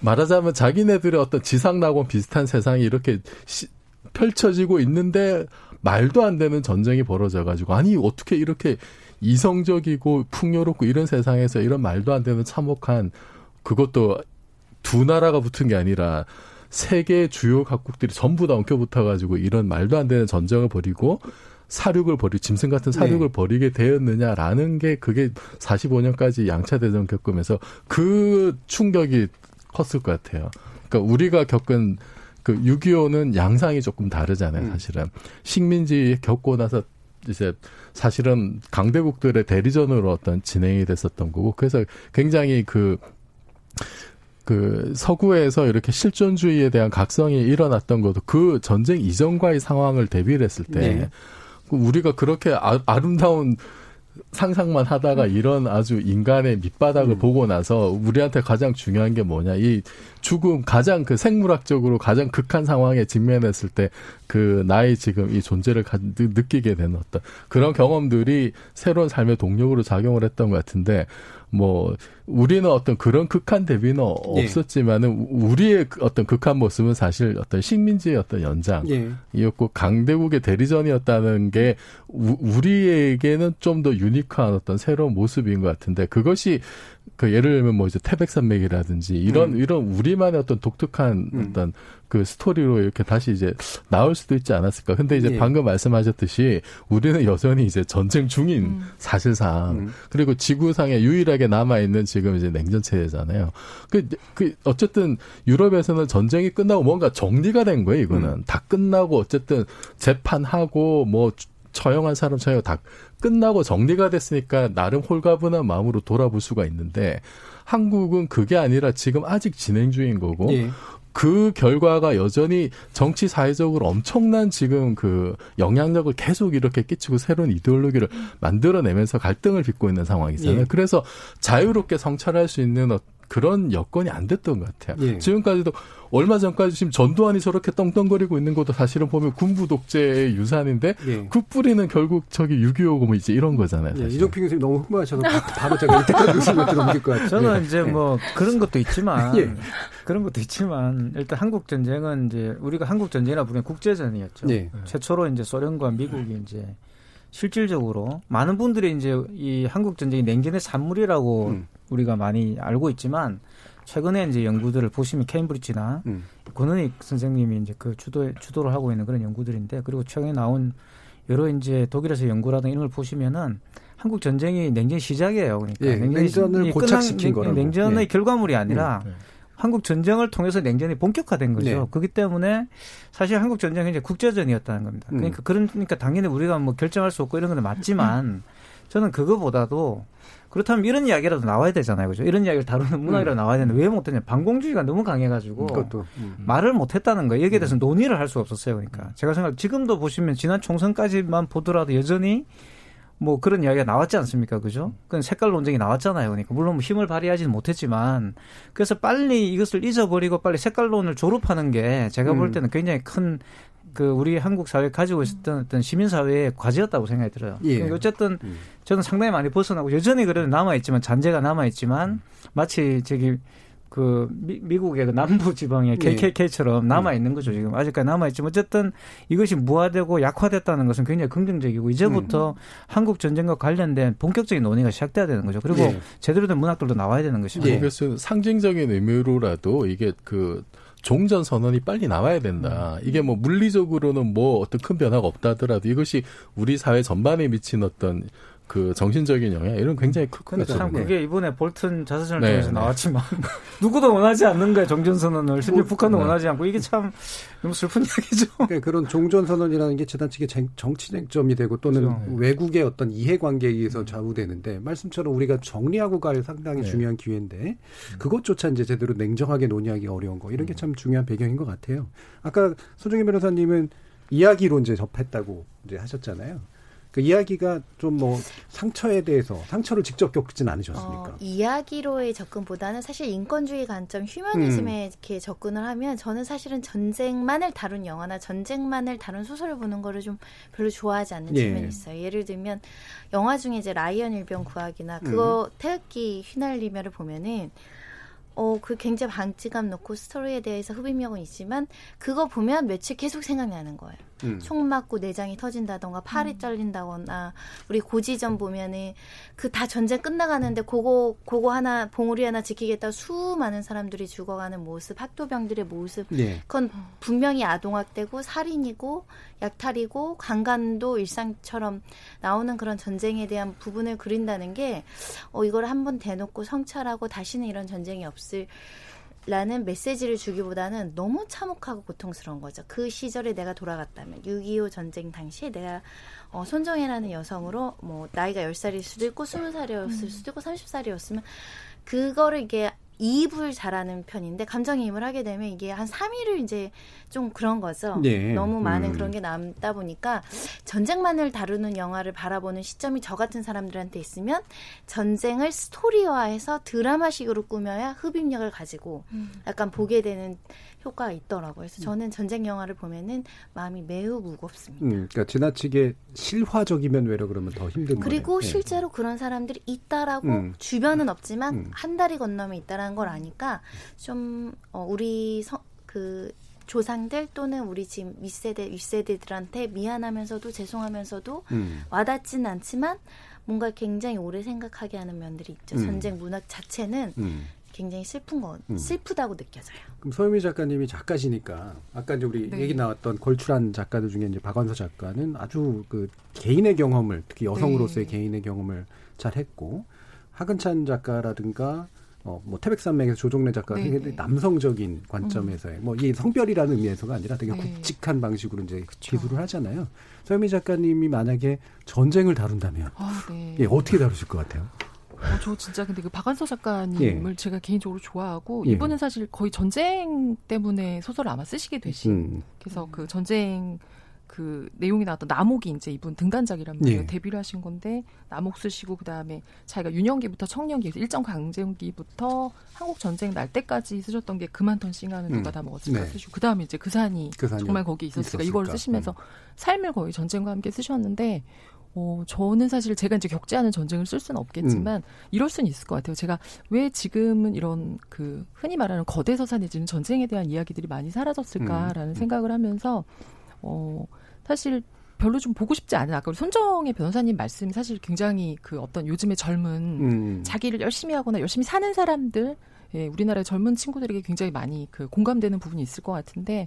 말하자면 자기네들의 어떤 지상낙원 비슷한 세상이 이렇게 시, 펼쳐지고 있는데 말도 안 되는 전쟁이 벌어져 가지고 아니 어떻게 이렇게 이성적이고 풍요롭고 이런 세상에서 이런 말도 안 되는 참혹한 그것도 두 나라가 붙은 게 아니라 세계 주요 각국들이 전부 다 엉켜붙어 가지고 이런 말도 안 되는 전쟁을 벌이고 사륙을 벌이 짐승 같은 사륙을 네. 벌이게 되었느냐라는 게 그게 45년까지 양차 대전 겪으면서 그 충격이 컸을 것 같아요. 그러니까 우리가 겪은 그 6.25는 양상이 조금 다르잖아요, 음. 사실은. 식민지 겪고 나서 이제 사실은 강대국들의 대리전으로 어떤 진행이 됐었던 거고, 그래서 굉장히 그, 그 서구에서 이렇게 실존주의에 대한 각성이 일어났던 것도 그 전쟁 이전과의 상황을 대비를 했을 때 네. 우리가 그렇게 아, 름다운 상상만 하다가 음. 이런 아주 인간의 밑바닥을 음. 보고 나서 우리한테 가장 중요한 게 뭐냐. 이 죽음 가장 그 생물학적으로 가장 극한 상황에 직면했을 때 그 나의 지금 이 존재를 가, 느끼게 되는 어떤 그런 경험들이 새로운 삶의 동력으로 작용을 했던 것 같은데 뭐 우리는 어떤 그런 극한 대비는 예. 없었지만은 우리의 그 어떤 극한 모습은 사실 어떤 식민지의 어떤 연장이었고 예. 강대국의 대리전이었다는 게 우리에게는 좀 더 유니크한 어떤 새로운 모습인 것 같은데 그것이 그 예를 들면 뭐 이제 태백산맥이라든지 이런 음. 이런 우리만의 어떤 독특한 음. 어떤 그 스토리로 이렇게 다시 이제 나올 수도 있지 않았을까. 근데 이제 예. 방금 말씀하셨듯이 우리는 여전히 이제 전쟁 중인 음. 사실상 음. 그리고 지구상에 유일하게 남아 있는 지금 이제 냉전 체제잖아요. 그, 그 어쨌든 유럽에서는 전쟁이 끝나고 뭔가 정리가 된 거예요. 이거는 음. 다 끝나고 어쨌든 재판하고 뭐 처형한 사람 처형 다 끝나고 정리가 됐으니까 나름 홀가분한 마음으로 돌아볼 수가 있는데 한국은 그게 아니라 지금 아직 진행 중인 거고 예. 그 결과가 여전히 정치 사회적으로 엄청난 지금 그 영향력을 계속 이렇게 끼치고 새로운 이데올로기를 만들어내면서 갈등을 빚고 있는 상황이잖아요. 예. 그래서 자유롭게 성찰할 수 있는 그런 여건이 안 됐던 것 같아요. 예. 지금까지도 얼마 전까지 지금 전두환이 저렇게 떵떵거리고 있는 것도 사실은 보면 군부 독재의 유산인데 예. 그 뿌리는 결국 저기 6.25고 뭐 이제 이런 거잖아요. 예. 이종필 교수님 너무 흥분하셔서 바로 제가 이때까지 교수님한테 넘길 것 같아요. 저는 이제 뭐 그런 것도 있지만 예. 그런 것도 있지만 일단 한국 전쟁은 이제 우리가 한국 전쟁이라 부르는 국제전이었죠. 예. 최초로 이제 소련과 미국이 이제 실질적으로 많은 분들이 이제 이 한국 전쟁이 냉전의 산물이라고 음. 우리가 많이 알고 있지만 최근에 이제 연구들을 보시면 케임브리지나 음. 권은익 선생님이 이제 그 주도 주도를 하고 있는 그런 연구들인데 그리고 최근에 나온 여러 이제 독일에서 연구라든 이런 걸 보시면은 한국 전쟁이 냉전 시작이에요. 그러니까 예, 냉전 을 고착시킨 거라고. 냉전의 예. 결과물이 아니라 음, 네. 한국 전쟁을 통해서 냉전이 본격화된 거죠. 네. 그렇기 때문에 사실 한국 전쟁은 이제 국제전이었다는 겁니다. 음. 그러니까 그러니까 당연히 우리가 뭐 결정할 수 없고 이런 건 맞지만 저는 그거보다도 그렇다면 이런 이야기라도 나와야 되잖아요. 그죠? 이런 이야기를 다루는 문학이라도 음. 나와야 되는데 왜 못했냐. 방공주의가 너무 강해가지고 그것도, 음. 말을 못했다는 거예요. 여기에 대해서 음. 논의를 할수 없었어요. 그러니까 제가 생각 지금도 보시면 지난 총선까지만 보더라도 여전히 뭐 그런 이야기가 나왔지 않습니까? 그죠? 그 색깔 논쟁이 나왔잖아요. 그러니까 물론 뭐 힘을 발휘하지는 못했지만 그래서 빨리 이것을 잊어버리고 빨리 색깔론을 졸업하는 게 제가 볼 음. 때는 굉장히 큰 그 우리 한국 사회 가지고 있었던 어떤 시민 사회의 과제였다고 생각이 들어요. 예. 그러니까 어쨌든 음. 저는 상당히 많이 벗어나고 여전히 그래도 남아 있지만 잔재가 남아 있지만 마치 저기 그 미, 국의그 남부 지방의 KKK처럼 예. 남아 있는 거죠 지금 아직까지 남아 있지만 어쨌든 이것이 무화되고 약화됐다는 것은 굉장히 긍정적이고 이제부터 음. 한국 전쟁과 관련된 본격적인 논의가 시작돼야 되는 거죠. 그리고 예. 제대로 된 문학들도 나와야 되는 것이죠. 예. 그래서 상징적인 의미로라도 이게 그 종전 선언이 빨리 나와야 된다. 이게 뭐 물리적으로는 뭐 어떤 큰 변화가 없다 하더라도 이것이 우리 사회 전반에 미친 어떤 그 정신적인 영향 이런 굉장히 클 것 같아요. 참 그게 이번에 볼튼 자서전을 네, 통해서 네. 나왔지만 누구도 원하지 않는 거예요 정전선언을 심지어 뭐, 북한도 네. 원하지 않고 이게 참 너무 슬픈 이야기죠. 그러니까 그런 종전 선언이라는 게 재단 측의 정치 쟁점이 되고 또는 그렇죠. 외국의 어떤 이해관계에 의해서 음. 좌우되는데 말씀처럼 우리가 정리하고 갈 상당히 네. 중요한 기회인데 음. 그것조차 이제 제대로 냉정하게 논의하기 어려운 거 이런 게참 음. 중요한 배경인 것 같아요. 아까 손정희 변호사님은 이야기로 이제 접했다고 이제 하셨잖아요. 그 이야기가 좀 뭐 상처에 대해서 상처를 직접 겪진 않으셨습니까? 어, 이야기로의 접근보다는 사실 인권주의 관점, 휴머니즘에 음. 이렇게 접근을 하면 저는 사실은 전쟁만을 다룬 영화나 전쟁만을 다룬 소설을 보는 거를 좀 별로 좋아하지 않는 예. 측면이 있어요. 예를 들면 영화 중에 이제 라이언 일병 구하기나 그거 음. 태극기 휘날리며를 보면은 어, 그 굉장히 방지감 놓고 스토리에 대해서 흡입력은 있지만 그거 보면 며칠 계속 생각나는 거예요. 음. 총 맞고 내장이 터진다던가 팔이 음. 잘린다거나 우리 고지전 보면은 그 다 전쟁 끝나가는데 그거 그거 하나 봉우리 하나 지키겠다 수많은 사람들이 죽어가는 모습 학도병들의 모습 네. 그건 분명히 아동학대고 살인이고 약탈이고 강간도 일상처럼 나오는 그런 전쟁에 대한 부분을 그린다는 게 어, 이걸 한번 대놓고 성찰하고 다시는 이런 전쟁이 없을 라는 메시지를 주기보다는 너무 참혹하고 고통스러운 거죠. 그 시절에 내가 돌아갔다면 6.25 전쟁 당시에 내가 어, 손정혜라는 여성으로 뭐 나이가 10살일 수도 있고 20살이었을 음. 수도 있고 30살이었으면 그거를 이게 이입을 잘하는 편인데 감정이입을 하게 되면 이게 한 3일을 이제 좀 그런 거죠. 네. 너무 많은 음. 그런 게 남다 보니까 전쟁만을 다루는 영화를 바라보는 시점이 저 같은 사람들한테 있으면 전쟁을 스토리화해서 드라마식으로 꾸며야 흡입력을 가지고 음. 약간 보게 되는 효과가 있더라고요. 그래서 저는 전쟁 영화를 보면은 마음이 매우 무겁습니다. 음, 그러니까 지나치게 실화적이면 외려 그러면 더 힘든 그리고 거예요. 실제로 네. 그런 사람들이 있다라고 음. 주변은 없지만 음. 한 달이 건너면 있다라는 걸 아니까 좀 어, 우리 서, 그 조상들 또는 우리 지금 윗세대 윗세대들한테 미안하면서도 죄송하면서도 음. 와닿진 않지만 뭔가 굉장히 오래 생각하게 하는 면들이 있죠. 음. 전쟁 문학 자체는 음. 굉장히 슬픈 거 음. 슬프다고 느껴져요. 그럼 서유미 작가님이 작가시니까 아까 이제 우리 네. 얘기 나왔던 걸출한 작가들 중에 이제 박완서 작가는 아주 그 개인의 경험을 특히 여성으로서의 네. 개인의 경험을 잘 했고 하근찬 작가라든가 어, 뭐 태백산맥에서 조종래 작가가 네, 굉장히 네. 남성적인 관점에서의 음. 뭐이 성별이라는 의미에서가 아니라 되게 네. 굵직한 방식으로 이제 그쵸. 기술을 하잖아요. 서유미 작가님이 만약에 전쟁을 다룬다면 아, 네. 예, 어떻게 다루실 것 같아요? 어, 저 진짜 근데 그 박완서 작가님을 예. 제가 개인적으로 좋아하고 예. 이분은 사실 거의 전쟁 때문에 소설을 아마 쓰시게 되신 음. 그래서 그 전쟁 그 내용이 나왔던 남옥이 이제 이분 등단작이란 말이에요. 예. 데뷔를 하신 건데 남옥 쓰시고 그다음에 자기가 유년기부터 청년기 일정 강제기부터 한국 전쟁 날 때까지 쓰셨던 게 그만턴 싱하는 누가 음. 다 먹었을까 네. 쓰시고 그다음에 이제 그 산이 그 정말 거기 있었을까, 있었을까. 이걸 쓰시면서 음. 삶을 거의 전쟁과 함께 쓰셨는데 어, 저는 사실 제가 이제 않은 전쟁을 쓸 수는 없겠지만 음. 이럴 수는 있을 것 같아요. 제가 왜 지금은 이런 그 흔히 말하는 거대 서사 내지는 전쟁에 대한 이야기들이 많이 사라졌을까라는 음. 생각을 하면서 어, 사실 별로 좀 보고 싶지 않은 아까 우리 손정의 변호사님 말씀이 사실 굉장히 그 어떤 요즘의 젊은 음. 자기를 열심히 하거나 열심히 사는 사람들 예, 우리나라의 젊은 친구들에게 굉장히 많이 그 공감되는 부분이 있을 것 같은데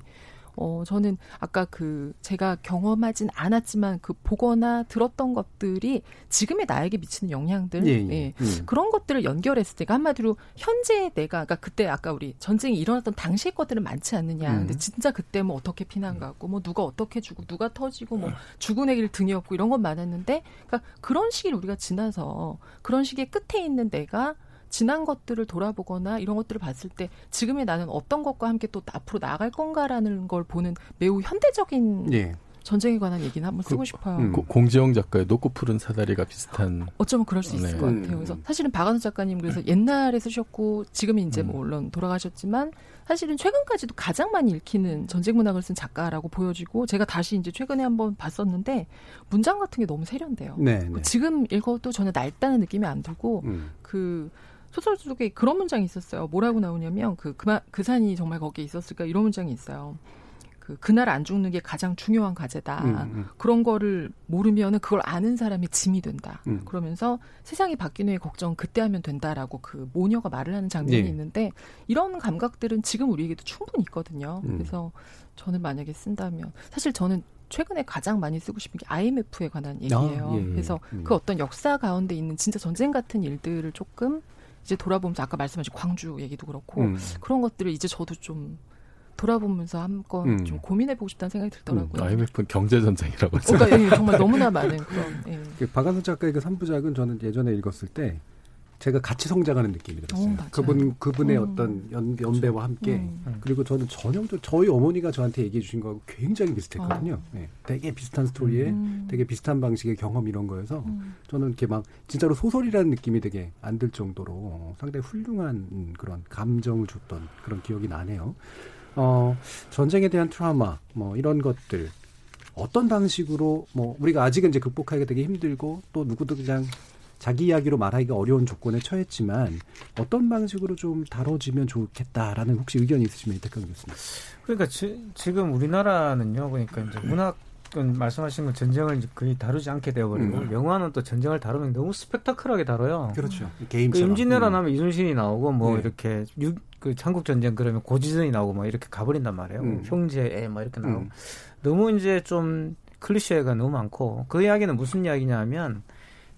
어, 저는 아까 그 제가 경험하진 않았지만 그 보거나 들었던 것들이 지금의 나에게 미치는 영향들, 예, 예. 예. 음. 그런 것들을 연결했을 때가 한마디로 현재 내가, 그러니까 그때 아까 우리 전쟁이 일어났던 당시의 것들은 많지 않느냐. 음. 근데 진짜 그때 뭐 어떻게 피난 가고, 뭐 누가 어떻게 죽고, 누가 터지고, 뭐 죽은 애기를 등에 업고 이런 건 많았는데, 그러니까 그런 시기를 우리가 지나서 그런 시기의 끝에 있는 내가 지난 것들을 돌아보거나 이런 것들을 봤을 때 지금의 나는 어떤 것과 함께 또 앞으로 나갈 건가라는 걸 보는 매우 현대적인 예. 전쟁에 관한 얘기는 한번 쓰고 그, 싶어요. 음. 공지영 작가의 높고 푸른 사다리가 비슷한. 어쩌면 그럴 수 있을 네. 것 같아요. 그래서 음. 사실은 박완수 작가님 그래서 옛날에 쓰셨고 지금은 이제 뭐 음. 물론 돌아가셨지만 사실은 최근까지도 가장 많이 읽히는 전쟁 문학을 쓴 작가라고 보여지고 제가 다시 이제 최근에 한번 봤었는데 문장 같은 게 너무 세련돼요. 네, 네. 지금 읽어도 전혀 낡다는 느낌이 안 들고 음. 그 소설 속에 그런 문장이 있었어요. 뭐라고 나오냐면 그 그만 그 산이 정말 거기에 있었을까 이런 문장이 있어요. 그 그날 안 죽는 게 가장 중요한 과제다. 음, 음. 그런 거를 모르면은 그걸 아는 사람이 짐이 된다. 음. 그러면서 세상이 바뀌는 의 걱정 그때 하면 된다라고 그 모녀가 말을 하는 장면이 네. 있는데 이런 감각들은 지금 우리에게도 충분히 있거든요. 음. 그래서 저는 만약에 쓴다면 사실 저는 최근에 가장 많이 쓰고 싶은 게 IMF에 관한 아, 얘기예요. 아, 예, 예. 그래서 음. 그 어떤 역사 가운데 있는 진짜 전쟁 같은 일들을 조금 이제 돌아보면서 아까 말씀하신 광주 얘기도 그렇고 음. 그런 것들을 이제 저도 좀 돌아보면서 한건 음. 좀 고민해보고 싶다는 생각이 들더라고요. 음, IMF는 경제전쟁이라고 했어요. 그러니까 예, 정말 너무나 많은 그런. 예. 그 박한선 작가의 그 3부작은 저는 예전에 읽었을 때 제가 같이 성장하는 느낌이 들었어요. 오, 어, 그분 그분의 음. 어떤 연, 연배와 함께 음. 그리고 저는 전형도 저희 어머니가 저한테 얘기해 주신 거하고 굉장히 비슷했거든요. 어. 네, 되게 비슷한 스토리에 음. 되게 비슷한 방식의 경험 이런 거여서 음. 저는 이렇게 막 진짜로 소설이라는 느낌이 되게 안 들 정도로 상당히 훌륭한 그런 감정을 줬던 그런 기억이 나네요. 어, 전쟁에 대한 트라우마 뭐 이런 것들 어떤 방식으로 뭐 우리가 아직은 이제 극복하기가 되게 힘들고 또 누구도 그냥 자기 이야기로 말하기가 어려운 조건에 처했지만 어떤 방식으로 좀 다뤄지면 좋겠다라는 혹시 의견이 있으시면 이태강 교수님. 그러니까 지, 금 우리나라는요, 그러니까 이제 문학 은 말씀하신 건 전쟁을 거의 다루지 않게 되어버리고 음. 영화는 또 전쟁을 다루면 너무 스펙타클하게 다뤄요. 그렇죠. 게임처럼. 그 임진왜란 음. 하면 이순신이 나오고 뭐 네. 이렇게 유, 그 한국 전쟁 그러면 고지전이 나오고 뭐 이렇게 가버린단 말이에요. 음. 형제에 뭐 이렇게 나오고 음. 너무 이제 좀 클리셰가 너무 많고 그 이야기는 무슨 이야기냐면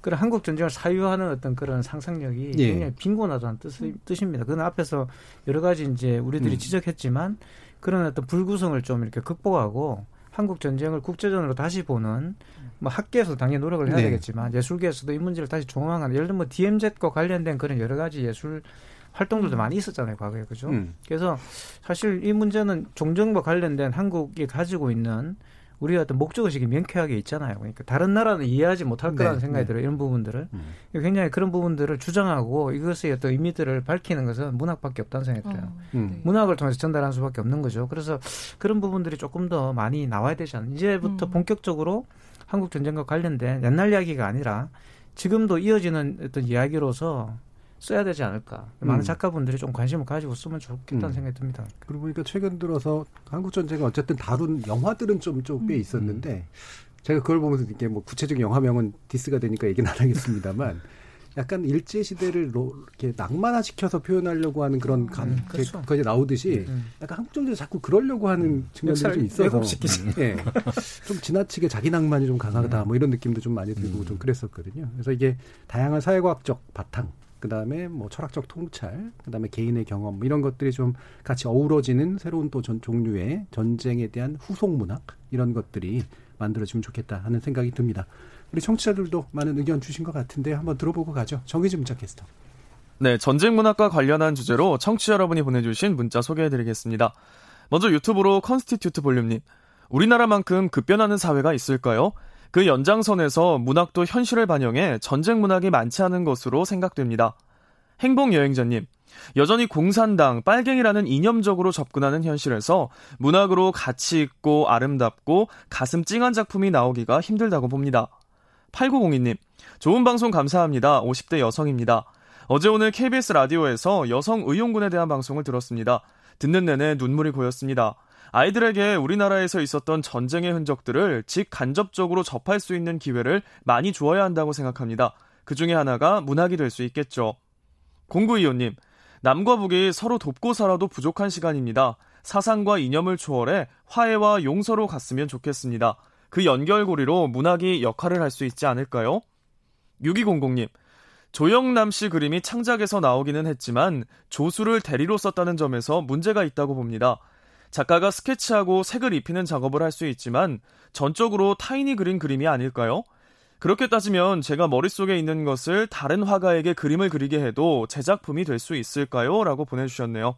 그런 한국 전쟁을 사유하는 어떤 그런 상상력이 예. 굉장히 빈곤하다는 뜻, 뜻입니다. 그건 앞에서 여러 가지 이제 우리들이 음. 지적했지만 그런 어떤 불구성을 좀 이렇게 극복하고 한국 전쟁을 국제전으로 다시 보는 뭐 학계에서 당연히 노력을 해야 네. 되겠지만 예술계에서도 이 문제를 다시 종합하는 예를 들면 뭐 DMZ과 관련된 그런 여러 가지 예술 활동들도 음. 많이 있었잖아요 과거에 그죠? 음. 그래서 사실 이 문제는 종전과 관련된 한국이 가지고 있는 우리 어떤 목적 의식이 명쾌하게 있잖아요. 그러니까 다른 나라는 이해하지 못할 거라는 네, 생각이 네. 들어요. 이런 부분들을 음. 굉장히 그런 부분들을 주장하고 이것의 어떤 의미들을 밝히는 것은 문학밖에 없다는 생각이 들어요. 어, 음. 네. 문학을 통해서 전달하는 수밖에 없는 거죠. 그래서 그런 부분들이 조금 더 많이 나와야 되지 않나. 이제부터 음. 본격적으로 한국 전쟁과 관련된 옛날 이야기가 아니라 지금도 이어지는 어떤 이야기로서 써야 되지 않을까. 음. 많은 작가분들이 좀 관심을 가지고 쓰면 좋겠다는 음. 생각이 듭니다. 그러고 보니까 최근 들어서 한국 전쟁을 어쨌든 다룬 영화들은 좀 좀꽤 음. 있었는데 제가 그걸 보면서 이게 뭐 구체적인 영화명은 디스가 되니까 얘기는 안 하겠습니다만 약간 일제 시대를 이렇게 낭만화 시켜서 표현하려고 하는 그런 감, 음, 그렇죠. 거기 나오듯이 음. 약간 한국 정도 자꾸 그러려고 하는 음. 측면들이 좀 있어서 예. 좀 지나치게 자기 낭만이 좀 강하다 뭐 이런 느낌도 좀 많이 들고 음. 좀 그랬었거든요. 그래서 이게 다양한 사회과학적 바탕 그다음에 뭐 철학적 통찰, 그다음에 개인의 경험 뭐 이런 것들이 좀 같이 어우러지는 새로운 또 전, 종류의 전쟁에 대한 후속 문학 이런 것들이 만들어지면 좋겠다 하는 생각이 듭니다. 우리 청취자들도 많은 의견 주신 것 같은데 한번 들어보고 가죠. 정의진 문자 캐스터. 네, 전쟁 문학과 관련한 주제로 청취자 여러분이 보내주신 문자 소개해드리겠습니다. 먼저 유튜브로 Constitute Volume님. 우리나라만큼 급변하는 사회가 있을까요? 그 연장선에서 문학도 현실을 반영해 전쟁 문학이 많지 않은 것으로 생각됩니다. 행복여행자님, 여전히 공산당, 빨갱이라는 이념적으로 접근하는 현실에서 문학으로 가치 있고 아름답고 가슴 찡한 작품이 나오기가 힘들다고 봅니다. 8902님, 좋은 방송 감사합니다. 50대 여성입니다. 어제 오늘 KBS 라디오에서 여성 의용군에 대한 방송을 들었습니다. 듣는 내내 눈물이 고였습니다. 아이들에게 우리나라에서 있었던 전쟁의 흔적들을 직간접적으로 접할 수 있는 기회를 많이 주어야 한다고 생각합니다. 그 중에 하나가 문학이 될 수 있겠죠. 공구이호님, 남과 북이 서로 돕고 살아도 부족한 시간입니다. 사상과 이념을 초월해 화해와 용서로 갔으면 좋겠습니다. 그 연결고리로 문학이 역할을 할 수 있지 않을까요? 6200님, 조영남 씨 그림이 창작에서 나오기는 했지만 조수를 대리로 썼다는 점에서 문제가 있다고 봅니다. 작가가 스케치하고 색을 입히는 작업을 할 수 있지만 전적으로 타인이 그린 그림이 아닐까요? 그렇게 따지면 제가 머릿속에 있는 것을 다른 화가에게 그림을 그리게 해도 제 작품이 될 수 있을까요? 라고 보내주셨네요.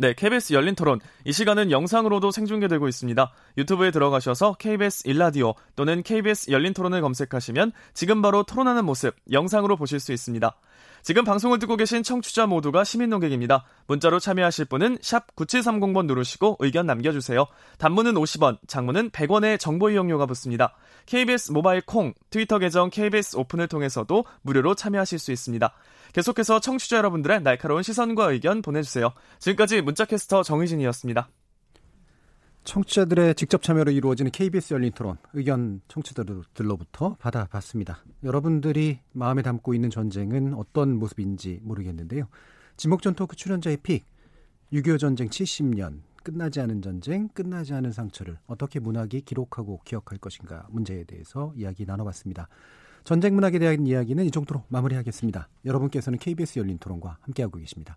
네, KBS 열린 토론. 이 시간은 영상으로도 생중계되고 있습니다. 유튜브에 들어가셔서 KBS 일라디오 또는 KBS 열린 토론을 검색하시면 지금 바로 토론하는 모습 영상으로 보실 수 있습니다. 지금 방송을 듣고 계신 청취자 모두가 시민 농객입니다. 문자로 참여하실 분은 샵 9730번 누르시고 의견 남겨주세요. 단문은 50원, 장문은 100원의 정보 이용료가 붙습니다. KBS 모바일 콩, 트위터 계정 KBS 오픈을 통해서도 무료로 참여하실 수 있습니다. 계속해서 청취자 여러분들의 날카로운 시선과 의견 보내주세요. 지금까지 문자캐스터 정희진이었습니다. 청취자들의 직접 참여로 이루어지는 KBS 열린 토론 의견 청취자들로부터 받아봤습니다. 여러분들이 마음에 담고 있는 전쟁은 어떤 모습인지 모르겠는데요. 지목전 토크 출연자의 픽, 6.25 전쟁 70년, 끝나지 않은 전쟁, 끝나지 않은 상처를 어떻게 문학이 기록하고 기억할 것인가 문제에 대해서 이야기 나눠봤습니다. 전쟁 문학에 대한 이야기는 이 정도로 마무리하겠습니다. 여러분께서는 KBS 열린 토론과 함께하고 계십니다.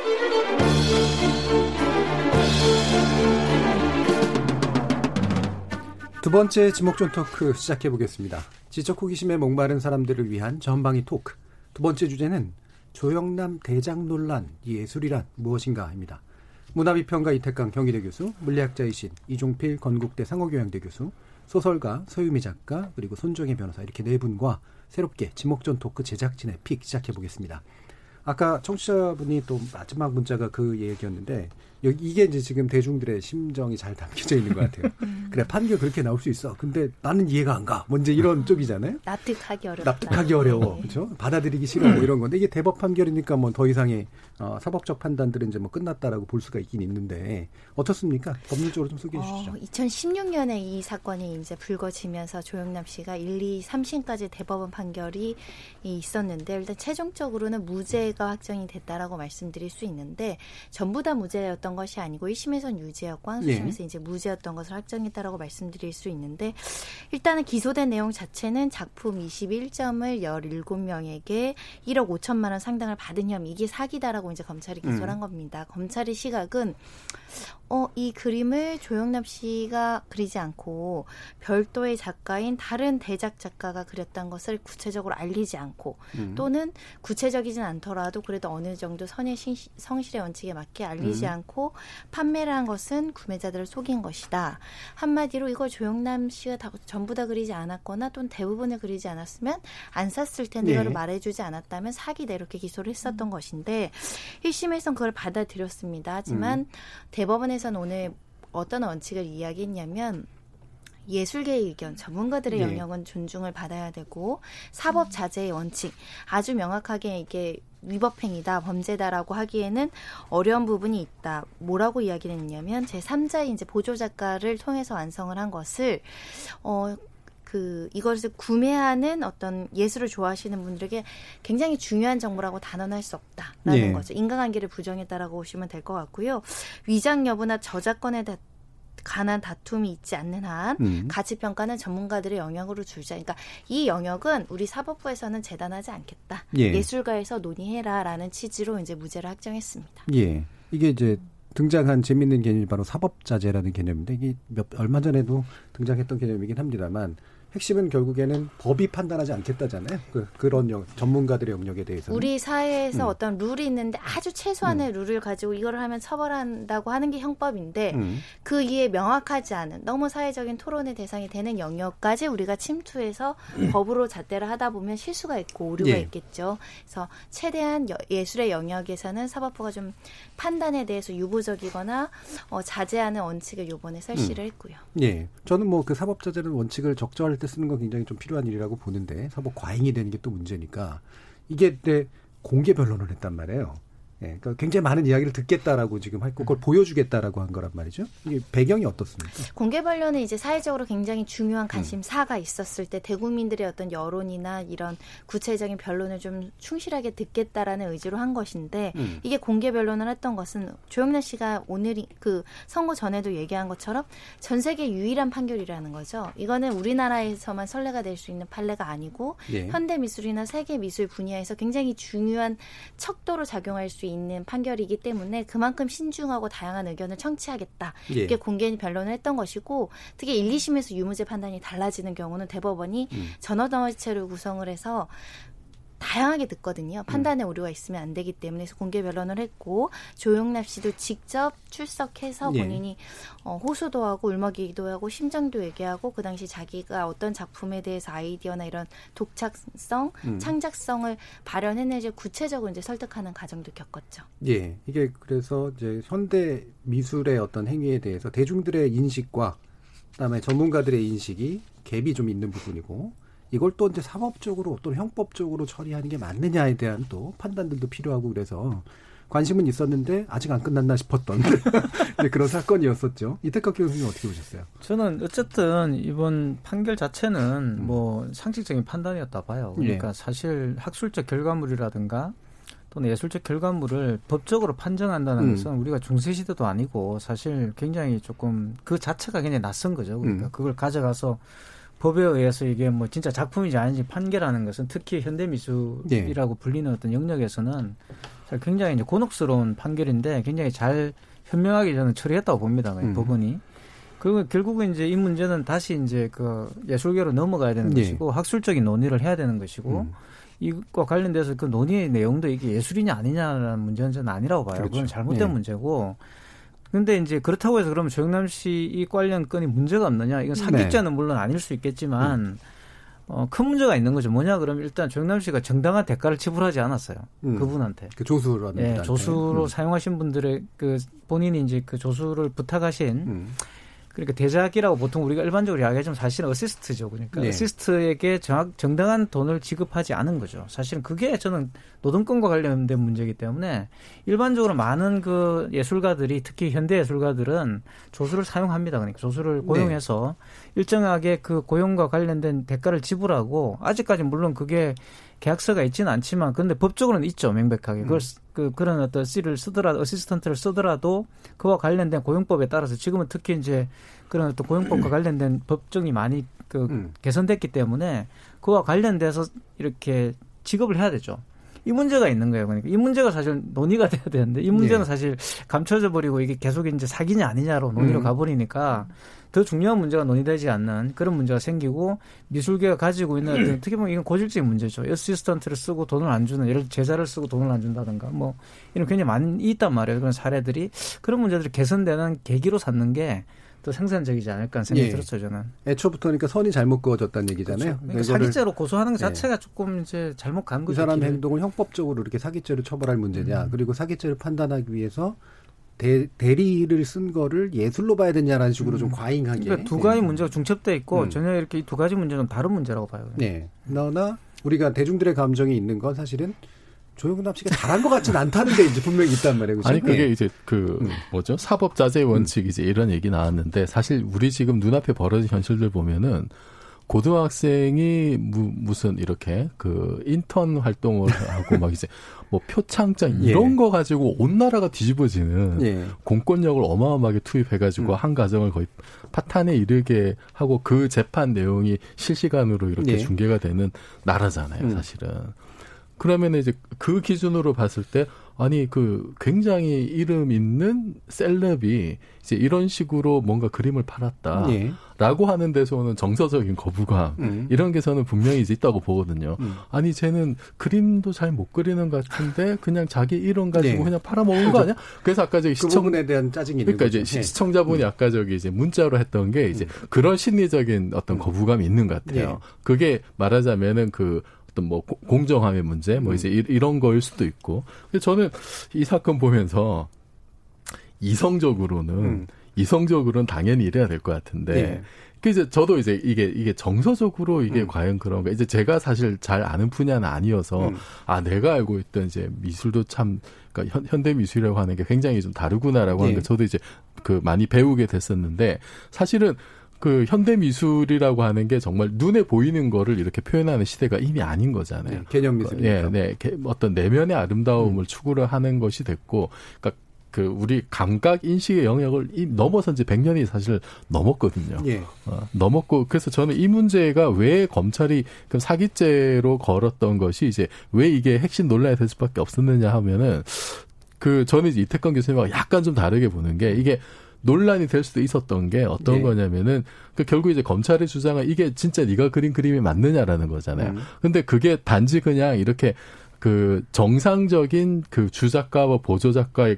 두 번째 지목전 토크 시작해 보겠습니다. 지적 호기심에 목마른 사람들을 위한 전방위 토크. 두 번째 주제는 조영남 대장 논란 예술이란 무엇인가입니다. 문화비평가 이태강 경희대 교수, 물리학자이신 이종필 건국대 상호교양대 교수, 소설가 서유미 작가 그리고 손정혜 변호사 이렇게 네 분과 새롭게 지목전 토크 제작진의 픽 시작해 보겠습니다. 아까 청취자분이 또 마지막 문자가 그 얘기였는데 여기 이게 이제 지금 대중들의 심정이 잘 담겨져 있는 것 같아요. 음. 그래 판결 그렇게 나올 수 있어. 근데 나는 이해가 안 가. 먼저 이런 쪽이잖아요. 납득하기 어렵다. 납득하기 어려워. 네. 그렇죠? 받아들이기 싫어 뭐 이런 건데 이게 대법 판결이니까 뭐 더 이상의 어, 사법적 판단들은 이제 뭐 끝났다라고 볼 수가 있긴 있는데 어떻습니까? 법률적으로 좀 소개해 주시죠. 어, 2016년에 이 사건이 이제 불거지면서 조영남 씨가 1, 2, 3심까지 대법원 판결이 있었는데 일단 최종적으로는 무죄가 확정이 됐다라고 말씀드릴 수 있는데 전부 다 무죄였던 것이 아니고 1심에선 유죄였고 항소심에서 예. 이제 무죄였던 것을 확정했다라고 말씀드릴 수 있는데 일단은 기소된 내용 자체는 작품 21점을 17명에게 1억 5천만 원 상당을 받은 혐의 이게 사기다라고 이제 검찰이 기소를 음. 한 겁니다. 검찰의 시각은 어, 이 그림을 조영남 씨가 그리지 않고 별도의 작가인 다른 대작 작가가 그렸던 것을 구체적으로 알리지 않고 음. 또는 구체적이진 않더라도 그래도 어느 정도 선의 신- 성실의 원칙에 맞게 알리지 음. 않고 판매를 한 것은 구매자들을 속인 것이다. 한마디로 이걸 조영남 씨가 다, 전부 다 그리지 않았거나 또는 대부분을 그리지 않았으면 안 샀을 텐데 네. 이거를 말해주지 않았다면 사기다 이렇게 기소를 했었던 것인데 1심에선 그걸 받아들였습니다. 하지만 음. 대법원에서 는 오늘 어떤 원칙을 이야기했냐면 예술계의 의견, 전문가들의 네. 영역은 존중을 받아야 되고 사법 자제의 원칙 아주 명확하게 이게 위법행위다, 범죄다라고 하기에는 어려운 부분이 있다. 뭐라고 이야기를 했냐면 제 3자의 이제 보조 작가를 통해서 완성을 한 것을 어. 그 이것을 구매하는 어떤 예술을 좋아하시는 분들에게 굉장히 중요한 정보라고 단언할 수 없다라는 예. 거죠. 인과관계를 부정했다라고 보시면 될 것 같고요. 위장 여부나 저작권에 다- 관한 다툼이 있지 않는 한 음. 가치 평가는 전문가들의 영역으로 주자. 그러니까 이 영역은 우리 사법부에서는 재단하지 않겠다. 예. 예술가에서 논의해라라는 취지로 이제 무죄를 확정했습니다. 예. 이게 이제 등장한 재밌는 개념이 바로 사법자재라는 개념인데 이게 몇, 얼마 전에도 등장했던 개념이긴 합니다만 핵심은 결국에는 법이 판단하지 않겠다잖아요. 그, 그런 영, 전문가들의 영역에 대해서. 우리 사회에서 음. 어떤 룰이 있는데 아주 최소한의 룰을 가지고 이거를 하면 처벌한다고 하는 게 형법인데 음. 그 이에 명확하지 않은 너무 사회적인 토론의 대상이 되는 영역까지 우리가 침투해서 법으로 잣대를 하다 보면 실수가 있고 오류가 예. 있겠죠. 그래서 최대한 여- 예술의 영역에서는 사법부가 좀 판단에 대해서 유보적이거나 어, 자제하는 원칙을 요번에 설치를 했고요. 예. 저는 뭐 그 사법자재는 원칙을 적절할 때 쓰는 건 굉장히 좀 필요한 일이라고 보는데 사법 과잉이 되는 게 또 문제니까 이게 내 공개 변론을 했단 말이에요. 예. 그러니까 굉장히 많은 이야기를 듣겠다라고 지금 했고 그걸 보여주겠다라고 한 거란 말이죠. 이게 배경이 어떻습니까? 공개 변론은 이제 사회적으로 굉장히 중요한 관심사가 있었을 때 대국민들의 어떤 여론이나 이런 구체적인 변론을 좀 충실하게 듣겠다라는 의지로 한 것인데 음. 이게 공개 변론을 했던 것은 조영란 씨가 오늘 이- 그 선고 전에도 얘기한 것처럼 전 세계 유일한 판결이라는 거죠. 이거는 우리나라에서만 선례가 될 수 있는 판례가 아니고 예. 현대 미술이나 세계 미술 분야에서 굉장히 중요한 척도로 작용할 수 있는 판결이기 때문에 그만큼 신중하고 다양한 의견을 청취하겠다. 예. 이렇게 공개 변론을 했던 것이고 특히 1, 2심에서 유무죄 판단이 달라지는 경우는 대법원이 음. 전원어체를 구성을 해서 다양하게 듣거든요. 판단에 오류가 있으면 안 되기 때문에 공개 변론을 했고 조용납 씨도 직접 출석해서 예. 본인이 어, 호소도 하고 울먹이기도 하고 심정도 얘기하고 그 당시 자기가 어떤 작품에 대해서 아이디어나 이런 독창성, 음. 창작성을 발현해내지 구체적으로 이제 설득하는 과정도 겪었죠. 예, 이게 그래서 이제 현대 미술의 어떤 행위에 대해서 대중들의 인식과 그다음에 전문가들의 인식이 갭이 좀 있는 부분이고 이걸 또 이제 사법적으로 또는 형법적으로 처리하는 게 맞느냐에 대한 또 판단들도 필요하고 그래서 관심은 있었는데 아직 안 끝났나 싶었던 이제 그런 사건이었었죠. 이태석 교수님 어떻게 보셨어요? 저는 어쨌든 이번 판결 자체는 뭐 상식적인 판단이었다 봐요. 그러니까 예. 사실 학술적 결과물이라든가 또는 예술적 결과물을 법적으로 판정한다는 음. 것은 우리가 중세 시대도 아니고 사실 굉장히 조금 그 자체가 굉장히 낯선 거죠. 그러니까 음. 그걸 가져가서 법에 의해서 이게 뭐 진짜 작품인지 아닌지 판결하는 것은 특히 현대 미술이라고 불리는 어떤 영역에서는 굉장히 이제 곤혹스러운 판결인데 굉장히 잘 현명하게 저는 처리했다고 봅니다. 음. 법원이. 그리고 결국은 이제 이 문제는 다시 이제 그 예술계로 넘어가야 되는 예. 것이고 학술적인 논의를 해야 되는 것이고 음. 이것과 관련돼서 그 논의의 내용도 이게 예술이냐 아니냐라는 문제는 저는 아니라고 봐요. 그렇죠. 그건 잘못된 예. 문제고. 근데 이제 그렇다고 해서 그러면 조영남 씨 이 관련 건이 문제가 없느냐? 이건 사기죄는 물론 아닐 수 있겠지만 어, 큰 문제가 있는 거죠. 뭐냐 그러면 일단 조영남 씨가 정당한 대가를 지불하지 않았어요. 음. 그분한테. 그 조수라는 예. 조수로 음. 사용하신 분들의 그 본인이 이제 그 조수를 부탁하신 음. 그러니까 대작이라고 보통 우리가 일반적으로 이야기하지만 사실은 어시스트죠. 그러니까 네. 어시스트에게 정확 정당한 돈을 지급하지 않은 거죠. 사실은 그게 저는 노동권과 관련된 문제이기 때문에 일반적으로 많은 그 예술가들이 특히 현대 예술가들은 조수를 사용합니다. 그러니까 조수를 고용해서 일정하게 그 고용과 관련된 대가를 지불하고 아직까지 물론 그게 계약서가 있지는 않지만 근데 법적으로는 있죠 명백하게 그걸 쓰- 그 그런 어떤 씨를 쓰더라도 어시스턴트를 쓰더라도 그와 관련된 고용법에 따라서 지금은 특히 이제 그런 어떤 고용법과 관련된 법정이 많이 그 음. 개선됐기 때문에 그와 관련돼서 이렇게 지급을 해야 되죠. 이 문제가 있는 거예요. 그러니까 이 문제가 사실 논의가 돼야 되는데 이 문제는 네. 사실 감춰져 버리고 이게 계속 이제 사기냐 아니냐로 논의로 음. 가버리니까 더 중요한 문제가 논의되지 않는 그런 문제가 생기고 미술계가 가지고 있는 어떤 어떻게 보면 이건 고질적인 문제죠. 어시스턴트를 쓰고 돈을 안 주는 예를 들어 제자를 쓰고 돈을 안 준다든가 뭐 이런 굉장히 많이 있단 말이에요. 그런 사례들이 그런 문제들이 개선되는 계기로 삼는 게더 생산적이지 않을까 하는 생각이 예. 들었어요. 저는. 애초부터 그러니까 선이 잘못 그어졌다는 얘기잖아요. 그러니까 이거를 사기죄로 고소하는 것 네. 자체가 조금 이제 잘못 간그 거죠. 사람의 길을. 행동을 형법적으로 이렇게 사기죄로 처벌할 문제냐, 음. 그리고 사기죄를 판단하기 위해서 대, 대리를 쓴 거를 예술로 봐야 되냐라는 식으로 좀 과잉하게. 그러니까 두 가지 네. 문제가 중첩돼 있고 음. 전혀 이렇게 이 두 가지 문제는 다른 문제라고 봐요. 네. 그러나 우리가 대중들의 감정이 있는 건 사실은 조영남 씨가 잘한 것 같진 않다는 게 이제 분명히 있단 말이에요. 아니 그게 네. 이제 그 음. 뭐죠 사법 자제 원칙 이제 이런 얘기 나왔는데 사실 우리 지금 눈앞에 벌어진 현실들 보면은 고등학생이 무, 무슨 이렇게 그 인턴 활동을 하고 막 이제 뭐 표창장 이런 예. 거 가지고 온 나라가 뒤집어지는 예. 공권력을 어마어마하게 투입해가지고 음. 한 가정을 거의 파탄에 이르게 하고 그 재판 내용이 실시간으로 이렇게 예. 중계가 되는 나라잖아요, 음. 사실은. 그러면 이제 그 기준으로 봤을 때 아니 그 굉장히 이름 있는 셀럽이 이제 이런 식으로 뭔가 그림을 팔았다라고 예. 하는 데서는 정서적인 거부감 음. 이런 게서는 분명히 이제 있다고 보거든요. 음. 아니 쟤는 그림도 잘 못 그리는 것 같은데 그냥 자기 이름 가지고 네. 그냥 팔아먹은 거 아니야? 그래서 아까 저기 그 시청 부분에 대한 짜증이 그러니까. 이제 시- 예. 시청자분이 아까 저기 이제 문자로 했던 게 이제 그런 심리적인 어떤 거부감이 있는 것 같아요. 예. 그게 말하자면은 그 어떤 뭐 고- 공정함의 문제, 뭐 음. 이제 이- 이런 거일 수도 있고. 근데 저는 이 사건 보면서 이성적으로는 음. 이성적으로는 당연히 이래야 될 것 같은데. 예. 그 이제 저도 이제 이게 이게 정서적으로 이게 음. 과연 그런가 이제 제가 사실 잘 아는 분야는 아니어서 음. 아 내가 알고 있던 이제 미술도 참 그러니까 현, 현대 미술이라고 하는 게 굉장히 좀 다르구나라고 하는 예. 게 저도 이제 그 많이 배우게 됐었는데 사실은 그 현대 미술이라고 하는 게 정말 눈에 보이는 거를 이렇게 표현하는 시대가 이미 아닌 거잖아요. 네, 개념 미술이니까. 예, 네. 게- 어떤 내면의 아름다움을 추구를 하는 것이 됐고, 그러니까 그 우리 감각 인식의 영역을 이 넘어선 지 100년이 사실 넘었거든요. 예. 어, 넘었고 그래서 저는 이 문제가 왜 검찰이 그 사기죄로 걸었던 것이 이제 왜 이게 핵심 논란이 될 수밖에 없었느냐 하면은 그 저는 이제 이태권 교수님하고 약간 좀 다르게 보는 게 이게 논란이 될 수도 있었던 게 어떤 네. 거냐면은 그 결국 이제 검찰의 주장은 이게 진짜 네가 그린 그림이 맞느냐라는 거잖아요. 음. 근데 그게 단지 그냥 이렇게 그 정상적인 그 주작가와 보조작가의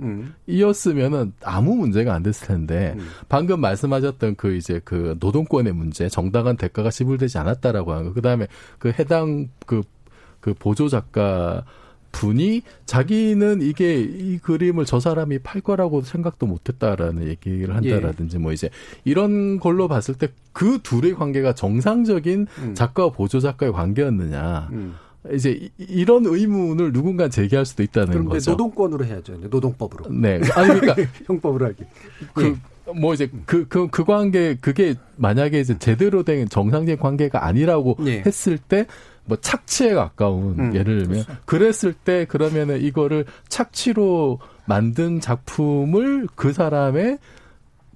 음. 협업이었으면은 아무 문제가 안 됐을 텐데 음. 방금 말씀하셨던 그 이제 그 노동권의 문제, 정당한 대가가 지불되지 않았다라고 하는 거. 그다음에 그 해당 그, 그 보조 작가 분이 자기는 이게 이 그림을 저 사람이 팔 거라고 생각도 못 했다라는 얘기를 한다라든지 뭐 이제 이런 걸로 봤을 때 그 둘의 관계가 정상적인 음. 작가와 보조 작가의 관계였느냐. 음. 이제 이- 이런 의문을 누군가 제기할 수도 있다는 이제 거죠. 노동권으로 해야죠. 노동법으로. 네. 아니 그러니까 형법으로 하기. 그, 뭐 이제 그, 그, 그 관계, 그게 만약에 이제 제대로 된 정상적인 관계가 아니라고 예. 했을 때, 뭐 착취에 가까운, 음, 예를 들면, 그랬을 때 그러면은 이거를 착취로 만든 작품을 그 사람의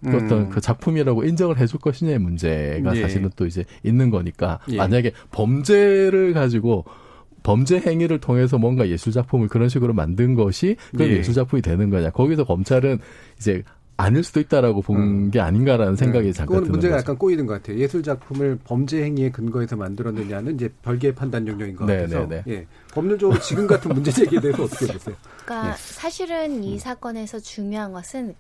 그 어떤 음. 그 작품이라고 인정을 해줄 것이냐의 문제가 예. 사실은 또 이제 있는 거니까 예. 만약에 범죄를 가지고 범죄 행위를 통해서 뭔가 예술 작품을 그런 식으로 만든 것이 그 예. 예. 술 작품이 되는 거냐 거기서 검찰은 이제 아닐 수도 있다라고 본게 음. 아닌가라는 생각이 네. 잠깐 드는 문제가 거죠. 약간 꼬이는 것 같아요. 예술 작품을 범죄 행위에 근거해서 만들었느냐는 이제 별개의 판단 영역인 것 네, 같아서 네, 네. 예. 법률적으로 지금 같은 문제 제기에 대해서 어떻게 보세요? 그러니까 예. 사실은 이 사건에서 중요한 것은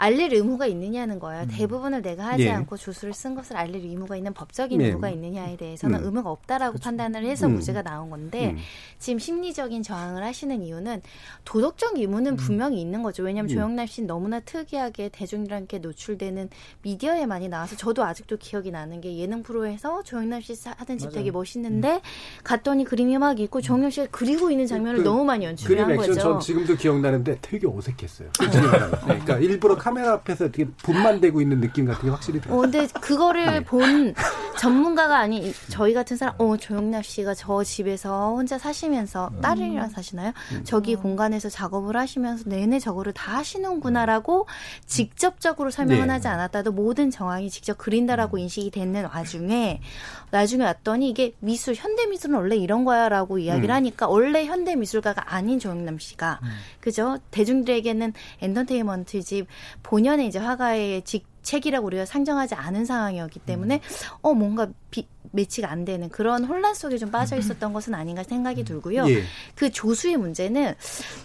알릴 의무가 있느냐는 거예요. 음. 대부분을 내가 하지 예. 않고 조수를 쓴 것을 알릴 의무가 있는 법적인 예. 의무가 있느냐에 대해서는 음. 의무가 없다라고 그렇죠. 판단을 해서 음. 무죄가 나온 건데 음. 지금 심리적인 저항을 하시는 이유는 도덕적 의무는 음. 분명히 있는 거죠. 왜냐하면 음. 조영남 씨는 너무나 특이하게 대중들한테 노출되는 미디어에 많이 나와서 저도 아직도 기억이 나는 게 예능 프로에서 조영남 씨 하던 집 맞아요. 되게 멋있는데 갔더니 그림이 막 있고 조영남 씨가 그리고 있는 장면을 그, 너무 많이 연출을 한 거죠. 전 지금도 기억나는데 되게 어색했어요. 그러니까 일부러 카메라 앞에서 되게 분만되고 있는 느낌 같은 게 확실히 들어요. 어, 근데 그거를 네. 본 전문가가 아닌 저희 같은 사람, 어, 조영남 씨가 저 집에서 혼자 사시면서 음. 딸이랑 사시나요? 음. 저기 공간에서 작업을 하시면서 내내 저거를 다 하시는구나라고 직접적으로 설명은 네. 하지 않았다도 모든 정황이 직접 그린다라고 음. 인식이 되는 와중에 나중에 왔더니 이게 미술, 현대 미술은 원래 이런 거야라고 이야기를 음. 하니까 원래 현대 미술가가 아닌 조영남 씨가 음. 그죠? 대중들에게는 엔터테인먼트지 본연의 이제 화가의 직 책이라고 우리가 상정하지 않은 상황이었기 때문에 음. 어 뭔가 비, 매치가 안 되는 그런 혼란 속에 좀 빠져 음. 있었던 것은 아닌가 생각이 들고요. 예. 그 조수의 문제는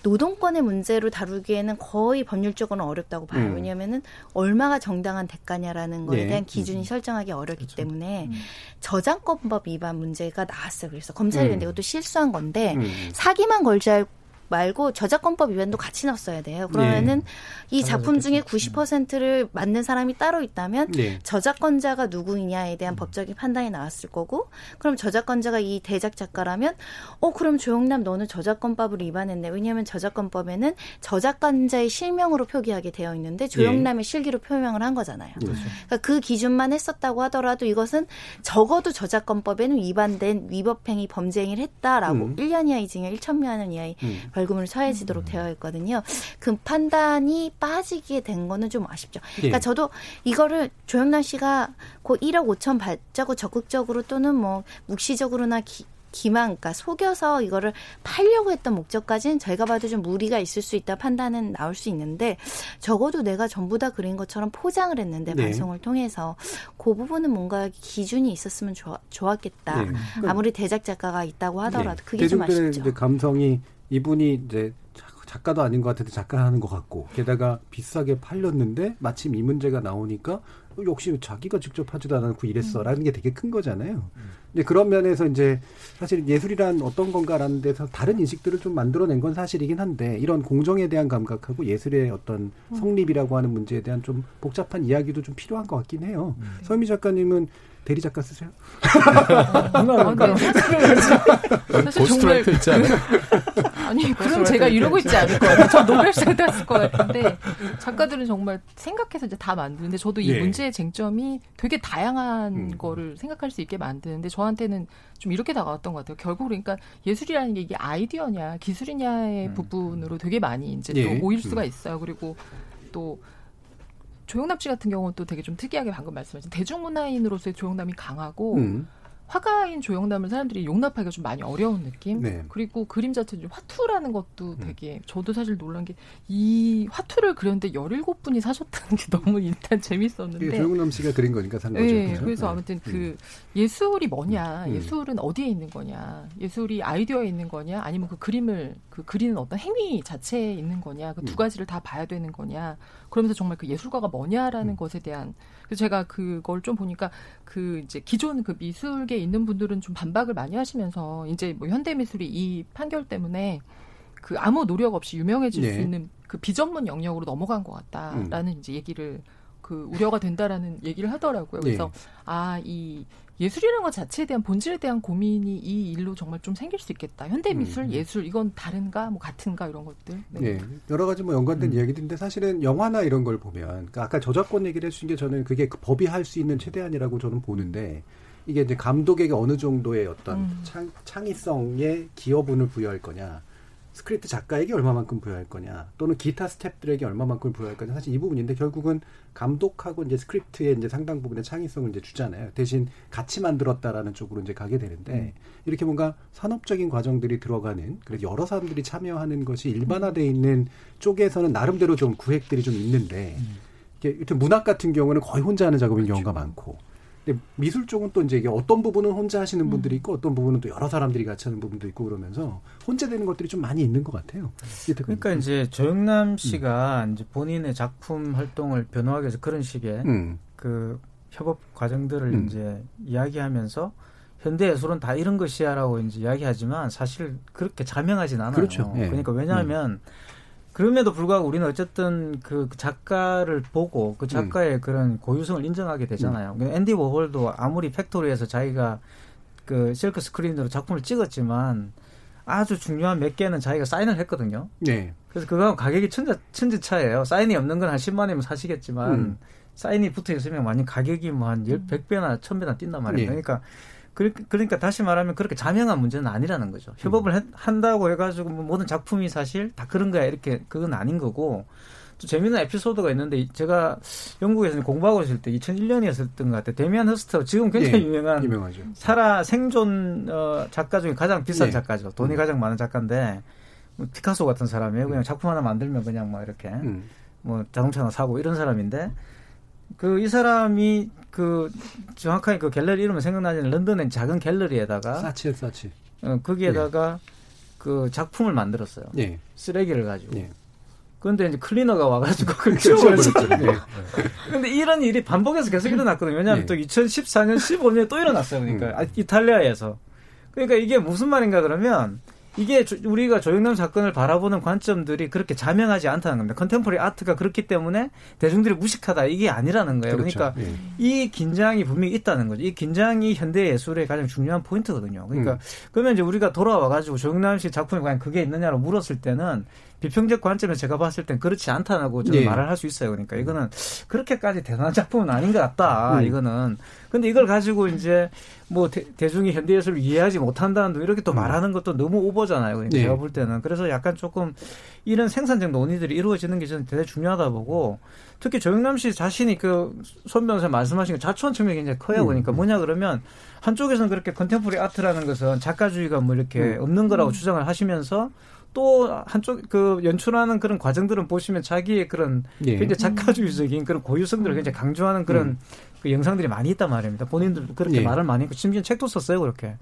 노동권의 문제로 다루기에는 거의 법률적으로는 어렵다고 봐요. 음. 왜냐하면은 얼마가 정당한 대가냐라는 것에 예. 대한 기준이 음. 설정하기 어렵기 그렇죠. 때문에 음. 저작권법 위반 문제가 나왔어요. 그래서 검찰이 근데 음. 이것도 실수한 건데 사기만 걸지 알고 말고 저작권법 위반도 같이 넣었어야 돼요. 그러면은 네. 이 작품 중에 90%를 맞는 사람이 따로 있다면 네. 저작권자가 누구이냐에 대한 법적인 판단이 나왔을 거고 그럼 저작권자가 이 대작 작가라면 어 그럼 조영남 너는 저작권법을 위반했네. 왜냐하면 저작권법에는 저작권자의 실명으로 표기하게 되어 있는데 조영남의 네. 실기로 표명을 한 거잖아요. 그렇죠. 그러니까 그 기준만 했었다고 하더라도 이것은 적어도 저작권법에는 위반된 위법행위 범죄행위를 했다라고 음. 1년 이하의 징역 1천만 원 이하의 음. 벌금을 처해지도록 음. 되어 있거든요. 그 판단이 빠지게 된 거는 좀 아쉽죠. 그러니까 예. 저도 이거를 조영남 씨가 그 1억 5천 받자고 적극적으로 또는 뭐 묵시적으로나 기, 기망, 그러니까 속여서 이거를 팔려고 했던 목적까지는 저희가 봐도 좀 무리가 있을 수 있다 판단은 나올 수 있는데 적어도 내가 전부 다 그린 것처럼 포장을 했는데 네. 방송을 통해서 그 부분은 뭔가 기준이 있었으면 좋, 좋았겠다. 네. 아무리 대작 작가가 있다고 하더라도 네. 그게 좀 아쉽죠. 감성이 이분이 이제 작가도 아닌 것 같은데 작가 하는 것 같고 게다가 비싸게 팔렸는데 마침 이 문제가 나오니까 역시 자기가 직접 하지도 않았고 이랬어라는 게 되게 큰 거잖아요. 근데 그런 면에서 이제 사실 예술이란 어떤 건가라는 데서 다른 인식들을 좀 만들어낸 건 사실이긴 한데 이런 공정에 대한 감각하고 예술의 어떤 성립이라고 하는 문제에 대한 좀 복잡한 이야기도 좀 필요한 것 같긴 해요. 음. 서미 작가님은 대리 작가 쓰세요? 사실 정말 있지 않아요? 아니 그럼 제가 이러고 있지 않을 거예요. 저 노벨상 땄을 것 같은데 작가들은 정말 생각해서 이제 다 만드는데 저도 이 예. 문제의 쟁점이 되게 다양한 음. 거를 생각할 수 있게 만드는데 저한테는 좀 이렇게 다가왔던 것 같아요. 결국 그러니까 예술이라는 게 이게 아이디어냐 기술이냐의 음. 부분으로 되게 많이 이제 예. 또 모일 수가 음. 있어요. 그리고 또 조영남 씨 같은 경우는 또 되게 좀 특이하게 방금 말씀하신 대중문화인으로서의 조영남이 강하고 음. 화가인 조영남을 사람들이 용납하기가 좀 많이 어려운 느낌. 네. 그리고 그림 자체도 좀 화투라는 것도 음. 되게 저도 사실 놀란 게 이 화투를 그렸는데 17분이 사셨다는 게 너무 일단 재밌었는데. 조영남 씨가 그린 거니까 산 거죠. 네, 그렇죠? 그래서 네. 아무튼 그 음. 예술이 뭐냐, 음. 예술은 어디에 있는 거냐, 예술이 아이디어에 있는 거냐, 아니면 그 그림을 그 그리는 어떤 행위 자체에 있는 거냐, 그두 음. 가지를 다 봐야 되는 거냐. 그러면서 정말 그 예술가가 뭐냐라는 음. 것에 대한 그래서 제가 그걸 좀 보니까 그 이제 기존 그 미술계에 있는 분들은 좀 반박을 많이 하시면서 이제 뭐 현대 미술이 이 판결 때문에 그 아무 노력 없이 유명해질 네. 수 있는 그 비전문 영역으로 넘어간 것 같다라는 음. 이제 얘기를 그 우려가 된다라는 얘기를 하더라고요. 그래서 네. 아이 예술이라는 것 자체에 대한 본질에 대한 고민이 이 일로 정말 좀 생길 수 있겠다. 현대 미술, 음. 예술 이건 다른가, 뭐 같은가 이런 것들. 네, 네 여러 가지 뭐 연관된 음. 이야기들인데 사실은 영화나 이런 걸 보면 그러니까 아까 저작권 얘기를 해주신 게 저는 그게 그 법이 할 수 있는 최대한이라고 저는 보는데 이게 이제 감독에게 어느 정도의 어떤 음. 창, 창의성의 기여분을 부여할 거냐. 스크립트 작가에게 얼마만큼 부여할 거냐 또는 기타 스탭들에게 얼마만큼 부여할 거냐 사실 이 부분인데 결국은 감독하고 이제 스크립트의 이제 상당 부분의 창의성을 이제 주잖아요 대신 같이 만들었다라는 쪽으로 이제 가게 되는데 음. 이렇게 뭔가 산업적인 과정들이 들어가는 그래서 여러 사람들이 참여하는 것이 일반화돼 있는 쪽에서는 나름대로 좀 구획들이 좀 있는데 음. 이게 문학 같은 경우는 거의 혼자 하는 작업인 그렇죠. 경우가 많고 근데 미술 쪽은 또 이제 이게 어떤 부분은 혼자 하시는 분들이 있고 어떤 부분은 또 여러 사람들이 같이 하는 부분도 있고 그러면서 혼자 되는 것들이 좀 많이 있는 것 같아요. 그러니까 이제 조영남 씨가 음. 이제 본인의 작품 활동을 변호하기 위해서 그런 식의 음. 그 협업 과정들을 음. 이제 이야기하면서 현대 예술은 다 이런 것이야라고 이제 이야기하지만 사실 그렇게 자명하진 않아요. 그렇죠. 예. 그러니까 왜냐하면 음. 그럼에도 불구하고 우리는 어쨌든 그 작가를 보고 그 작가의 음. 그런 고유성을 인정하게 되잖아요. 음. 앤디 워홀도 아무리 Factory에서 자기가 그 실크 스크린으로 작품을 찍었지만 아주 중요한 몇 개는 자기가 사인을 했거든요. 네. 그래서 그거 가격이 천자 천지 차예요. 사인이 없는 건 한 10만 원이면 사시겠지만 음. 사인이 붙어 있으면 많이 가격이 뭐한 100배나 1000배나 뛴단 말이에요. 네. 그러니까 그러니까 다시 말하면 그렇게 자명한 문제는 아니라는 거죠. 협업을 음. 한다고 해가지고 뭐 모든 작품이 사실 다 그런 거야 이렇게 그건 아닌 거고 또 재미있는 에피소드가 있는데 제가 영국에서 공부하고 있을 때 2001년이었던 것 같아요. 데미안 허스터 지금 굉장히 예, 유명한 유명하죠. 살아 생존 어, 작가 중에 가장 비싼 예. 작가죠. 돈이 음. 가장 많은 작가인데 뭐 피카소 같은 사람이에요. 그냥 음. 작품 하나 만들면 그냥 뭐 이렇게 음. 뭐 자동차 하나 사고 이런 사람인데 그 이 사람이 그 정확하게 그 갤러리 이름은 생각나지는 런던의 작은 갤러리에다가 사치 사치. 어, 거기에다가 예. 그 작품을 만들었어요. 예. 쓰레기를 가지고. 예. 그런데 이제 클리너가 와가지고 그걸 치워버렸죠. 네. 근데 이런 일이 반복해서 계속 일어났거든요. 왜냐하면 네. 또 2014년, 15년에 또 일어났어요. 그러니까 음. 이탈리아에서. 그러니까 이게 무슨 말인가 그러면 이게 조, 우리가 조영남 사건을 바라보는 관점들이 그렇게 자명하지 않다는 겁니다. 컨템포리 아트가 그렇기 때문에 대중들이 무식하다 이게 아니라는 거예요. 그렇죠. 그러니까 예. 이 긴장이 분명히 있다는 거죠. 이 긴장이 현대 예술의 가장 중요한 포인트거든요. 그러니까 음. 그러면 이제 우리가 돌아와 가지고 조영남 씨 작품에 과연 그게 있느냐로 물었을 때는 비평적 관점에서 제가 봤을 땐 그렇지 않다고 저는 예. 말을 할 수 있어요. 그러니까 이거는 그렇게까지 대단한 작품은 아닌 것 같다. 음. 이거는. 근데 이걸 가지고 이제 뭐 대, 중이 현대 예술을 이해하지 못한다는 이렇게 또 음. 말하는 것도 너무 오버잖아요. 그러니까 예. 제가 볼 때는. 그래서 약간 조금 이런 생산적 논의들이 이루어지는 게 저는 대단히 중요하다 보고 특히 조영남 씨 자신이 그 손 변호사 말씀하신 게 자초한 측면이 굉장히 커요. 음. 그러니까 뭐냐 그러면 한쪽에서는 그렇게 컨템포리 아트라는 것은 작가주의가 뭐 이렇게 음. 없는 거라고 주장을 하시면서 또 한쪽 그 연출하는 그런 과정들은 보시면 자기의 그런 예. 굉장히 작가주의적인 그런 고유성들을 굉장히 강조하는 그런 음. 그 영상들이 많이 있단 말입니다. 본인들도 그렇게 예. 말을 많이 했고 심지어 책도 썼어요 그렇게.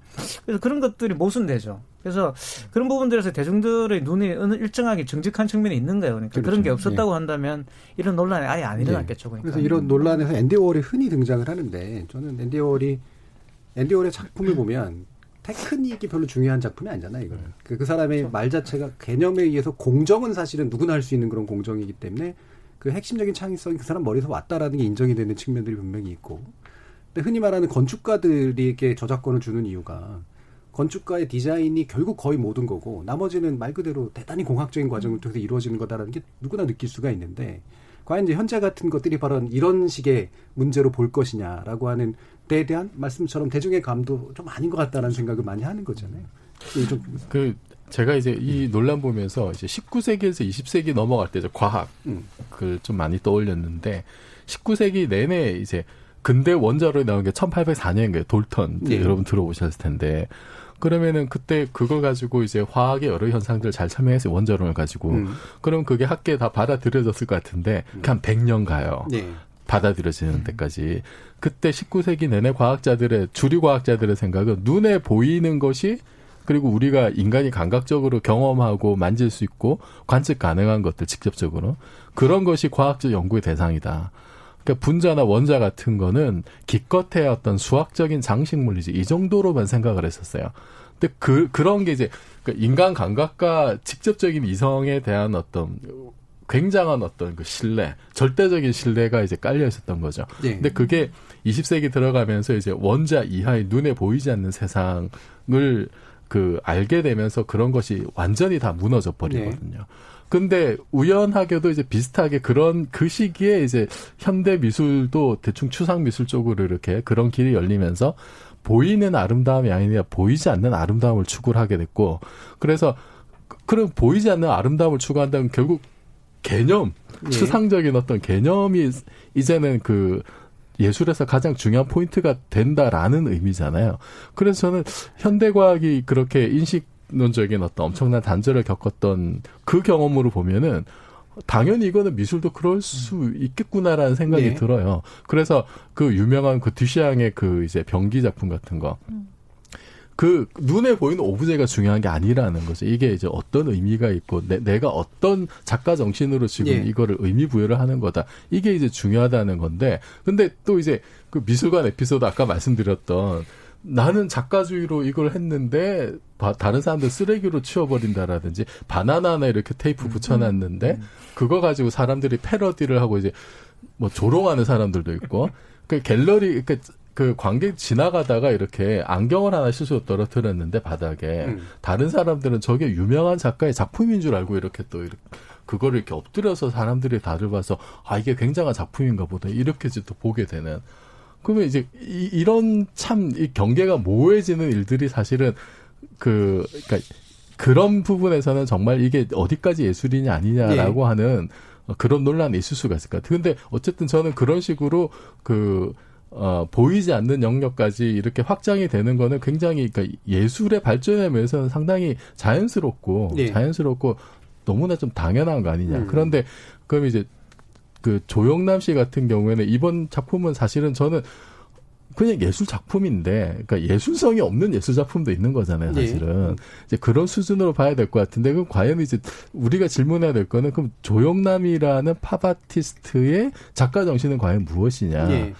그래서 그런 것들이 모순되죠. 그래서 그런 부분들에서 대중들의 눈이 일정하게 정직한 측면이 있는 거예요. 그러니까 그렇죠. 그런 게 없었다고 예. 한다면 이런 논란이 아예 안 일어났겠죠. 그러니까. 그래서 이런 논란에서 앤디 워홀이 흔히 등장을 하는데 저는 앤디 워홀이 앤디 워홀의 작품을 보면 테크닉이 별로 중요한 작품이 아니잖아요, 이거는. 네. 그, 그 사람의 그렇죠. 말 자체가 개념에 의해서 공정은 사실은 누구나 할 수 있는 그런 공정이기 때문에 그 핵심적인 창의성이 그 사람 머리에서 왔다라는 게 인정이 되는 측면들이 분명히 있고. 근데 흔히 말하는 건축가들에게 저작권을 주는 이유가 건축가의 디자인이 결국 거의 모든 거고 나머지는 말 그대로 대단히 공학적인 과정을 통해서 이루어지는 거다라는 게 누구나 느낄 수가 있는데 과연 이제 현재 같은 것들이 바로 이런 식의 문제로 볼 것이냐라고 하는 데에 대한 말씀처럼 대중의 감도 좀 아닌 것 같다는 생각을 많이 하는 거잖아요. 그 제가 이제 이 논란 보면서 이제 19세기에서 20세기 넘어갈 때 과학 음. 그걸 좀 많이 떠올렸는데 19세기 내내 이제 근대 원자로 나온 게 1804년인가요? 돌턴 예. 여러분 들어보셨을 텐데 그러면은 그때 그걸 가지고 이제 화학의 여러 현상들 잘 설명해서 원자론을 가지고 음. 그럼 그게 학계에 다 받아들여졌을 것 같은데 음. 그냥 100년 가요. 네. 받아들여지는 음. 데까지. 그때 19세기 내내 과학자들의 주류 과학자들의 생각은 눈에 보이는 것이 그리고 우리가 인간이 감각적으로 경험하고 만질 수 있고 관측 가능한 것들 직접적으로 그런 것이 과학적 연구의 대상이다. 그러니까 분자나 원자 같은 거는 기껏해야 어떤 수학적인 장식 물리지 이 정도로만 생각을 했었어요. 근데 그 그런 게 이제 그 인간 감각과 직접적인 이성에 대한 어떤 굉장한 어떤 그 신뢰, 절대적인 신뢰가 이제 깔려 있었던 거죠. 네. 근데 그게 20세기 들어가면서 이제 원자 이하의 눈에 보이지 않는 세상을 그 알게 되면서 그런 것이 완전히 다 무너져 버리거든요. 네. 근데 우연하게도 이제 비슷하게 그런 그 시기에 이제 현대 미술도 대충 추상 미술 쪽으로 이렇게 그런 길이 열리면서 보이는 아름다움이 아니라 보이지 않는 아름다움을 추구를 하게 됐고 그래서 그럼 보이지 않는 아름다움을 추구한다면 결국 개념, 예. 추상적인 어떤 개념이 이제는 그 예술에서 가장 중요한 포인트가 된다라는 의미잖아요. 그래서 저는 현대과학이 그렇게 인식론적인 어떤 엄청난 단절을 겪었던 그 경험으로 보면은 당연히 이거는 미술도 그럴 수 있겠구나라는 생각이 네. 들어요. 그래서 그 유명한 그 듀시앙의 그 이제 병기 작품 같은 거. 그 눈에 보이는 오브제가 중요한 게 아니라는 거죠. 이게 이제 어떤 의미가 있고 내, 가 어떤 작가 정신으로 지금 예. 이거를 의미 부여를 하는 거다. 이게 이제 중요하다는 건데 근데 또 이제 그 미술관 에피소드 아까 말씀드렸던 나는 작가주의로 이걸 했는데 바- 다른 사람들 쓰레기로 치워버린다라든지 바나나 하나 이렇게 테이프 붙여놨는데 그거 가지고 사람들이 패러디를 하고 이제 뭐 조롱하는 사람들도 있고 그 갤러리 그, 그 관객 지나가다가 이렇게 안경을 하나 실수로 떨어뜨렸는데 바닥에 음. 다른 사람들은 저게 유명한 작가의 작품인 줄 알고 이렇게 또 이렇게 그거를 이렇게 엎드려서 사람들이 다들 봐서 아 이게 굉장한 작품인가 보다 이렇게 또 보게 되는 그러면 이제 이, 이런 참 이 경계가 모호해지는 일들이 사실은 그 그러니까 그런 부분에서는 정말 이게 어디까지 예술이냐 아니냐라고 하는 어, 그런 논란이 있을 수가 있을 것 같아요. 근데 어쨌든 저는 그런 식으로 그 어, 보이지 않는 영역까지 이렇게 확장이 되는 거는 굉장히 그러니까 예술의 발전에 면에서는 상당히 자연스럽고 예. 자연스럽고 너무나 좀 당연한 거 아니냐. 음. 그런데 그럼 이제 그 조영남 씨 같은 경우에는 이번 작품은 사실은 저는 그냥 예술 작품인데, 그러니까 예술성이 없는 예술 작품도 있는 거잖아요, 예. 사실은. 이제 그런 수준으로 봐야 될 것 같은데, 그럼 과연 이제 우리가 질문해야 될 거는, 그럼 조영남이라는 팝 아티스트의 작가 정신은 과연 무엇이냐? 예.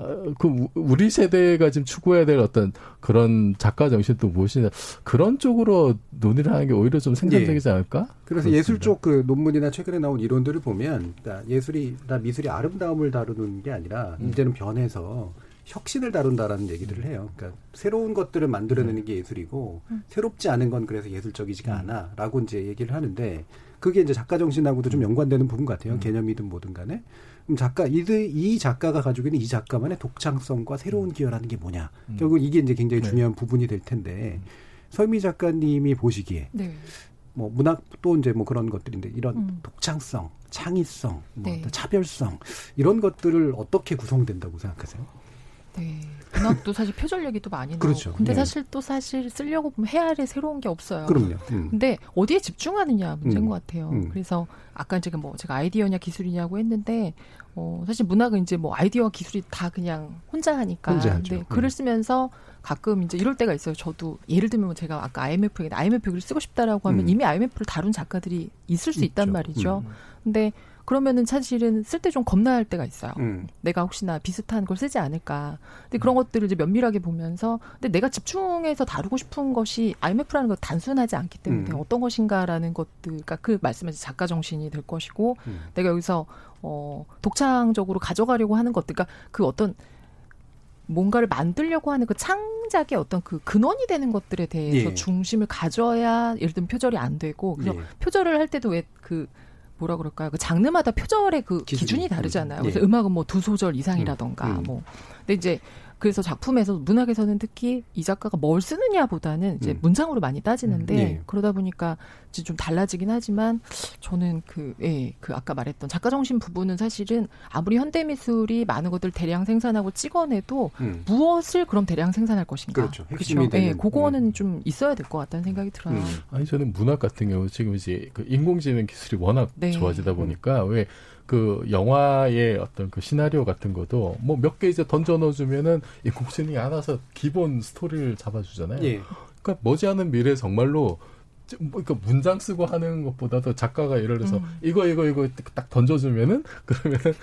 어, 그 우- 우리 세대가 지금 추구해야 될 어떤 그런 작가 정신도 무엇이냐? 그런 쪽으로 논의를 하는 게 오히려 좀 생산적이지 않을까? 그래서 그렇습니다. 예술 쪽 그 논문이나 최근에 나온 이론들을 보면 그러니까 예술이 나 미술이 아름다움을 다루는 게 아니라 음. 이제는 변해서 혁신을 다룬다라는 얘기들을 해요. 그러니까 새로운 것들을 만들어내는 게 예술이고 새롭지 않은 건 그래서 예술적이지가 음. 않아라고 이제 얘기를 하는데 그게 이제 작가 정신하고도 음. 좀 연관되는 부분 같아요. 개념이든 뭐든 간에. 그럼 작가 이들 이 작가가 가지고 있는 이 작가만의 독창성과 새로운 기여라는 게 뭐냐. 결국 이게 이제 굉장히 음. 네. 중요한 부분이 될 텐데 설미 작가님이 보시기에 네. 뭐 문학도 이제 뭐 그런 것들인데 이런 음. 독창성, 창의성, 뭐 네. 차별성 이런 것들을 어떻게 구성된다고 생각하세요? 네. 문학도 사실 표절 얘기도 많이 나오고. 그렇죠. 근데 예. 사실 또 사실 쓰려고 보면 해아래 새로운 게 없어요. 그럼요. 음. 근데 어디에 집중하느냐 문제인 음. 것 같아요. 음. 그래서 아까 제가 뭐 제가 아이디어냐 기술이냐고 했는데 어 사실 문학은 이제 뭐 아이디어와 기술이 다 그냥 혼자 하니까. 혼자 하죠. 근데 글을 음. 쓰면서 가끔 이제 이럴 때가 있어요. 저도 예를 들면 제가 아까 IMF 얘기 IMF 글을 쓰고 싶다라고 하면 음. 이미 IMF를 다룬 작가들이 있을 수 있단 있죠. 말이죠. 음. 근데 그러면은 사실은 쓸 때 좀 겁나할 때가 있어요. 음. 내가 혹시나 비슷한 걸 쓰지 않을까. 근데 그런 것들을 이제 면밀하게 보면서, 근데 내가 집중해서 다루고 싶은 것이 IMF라는 건 단순하지 않기 때문에 음. 어떤 것인가라는 것들, 그러니까 그 말씀하신 작가 정신이 될 것이고, 음. 내가 여기서 어 독창적으로 가져가려고 하는 것들, 그러니까 그 어떤 뭔가를 만들려고 하는 그 창작의 어떤 그 근원이 되는 것들에 대해서 예. 중심을 가져야 예를 들면 표절이 안 되고 그래서 예. 표절을 할 때도 왜그 뭐라 그럴까요? 그 장르마다 표절의 그 기준이. 기준이 다르잖아요. 음. 그래서 예. 음악은 뭐 두 소절 이상이라던가 음. 음. 뭐. 근데 이제 그래서 작품에서 문학에서는 특히 이 작가가 뭘 쓰느냐보다는 이제 음. 문장으로 많이 따지는데 음. 예. 그러다 보니까 이제 좀 달라지긴 하지만 저는 그, 예, 그 아까 말했던 작가 정신 부분은 사실은 아무리 현대 미술이 많은 것들 대량 생산하고 찍어내도 음. 무엇을 그럼 대량 생산할 것인가. 그렇죠. 핵심이 그죠? 예, 되는. 그거는 음. 좀 있어야 될 것 같다는 생각이 들어요. 음. 아니 저는 문학 같은 경우 지금 이제 그 인공지능 기술이 워낙 네. 좋아지다 보니까 왜 그 영화의 어떤 그 시나리오 같은 것도 뭐 몇 개 이제 던져 넣어주면은 인공지능이 알아서 기본 스토리를 잡아주잖아요. 예. 그러니까 머지않은 미래 에 정말로 뭐 그러니까 문장 쓰고 하는 것보다도 작가가 예를 들어서 음. 이거 이거 이거 딱 던져주면은 그러면은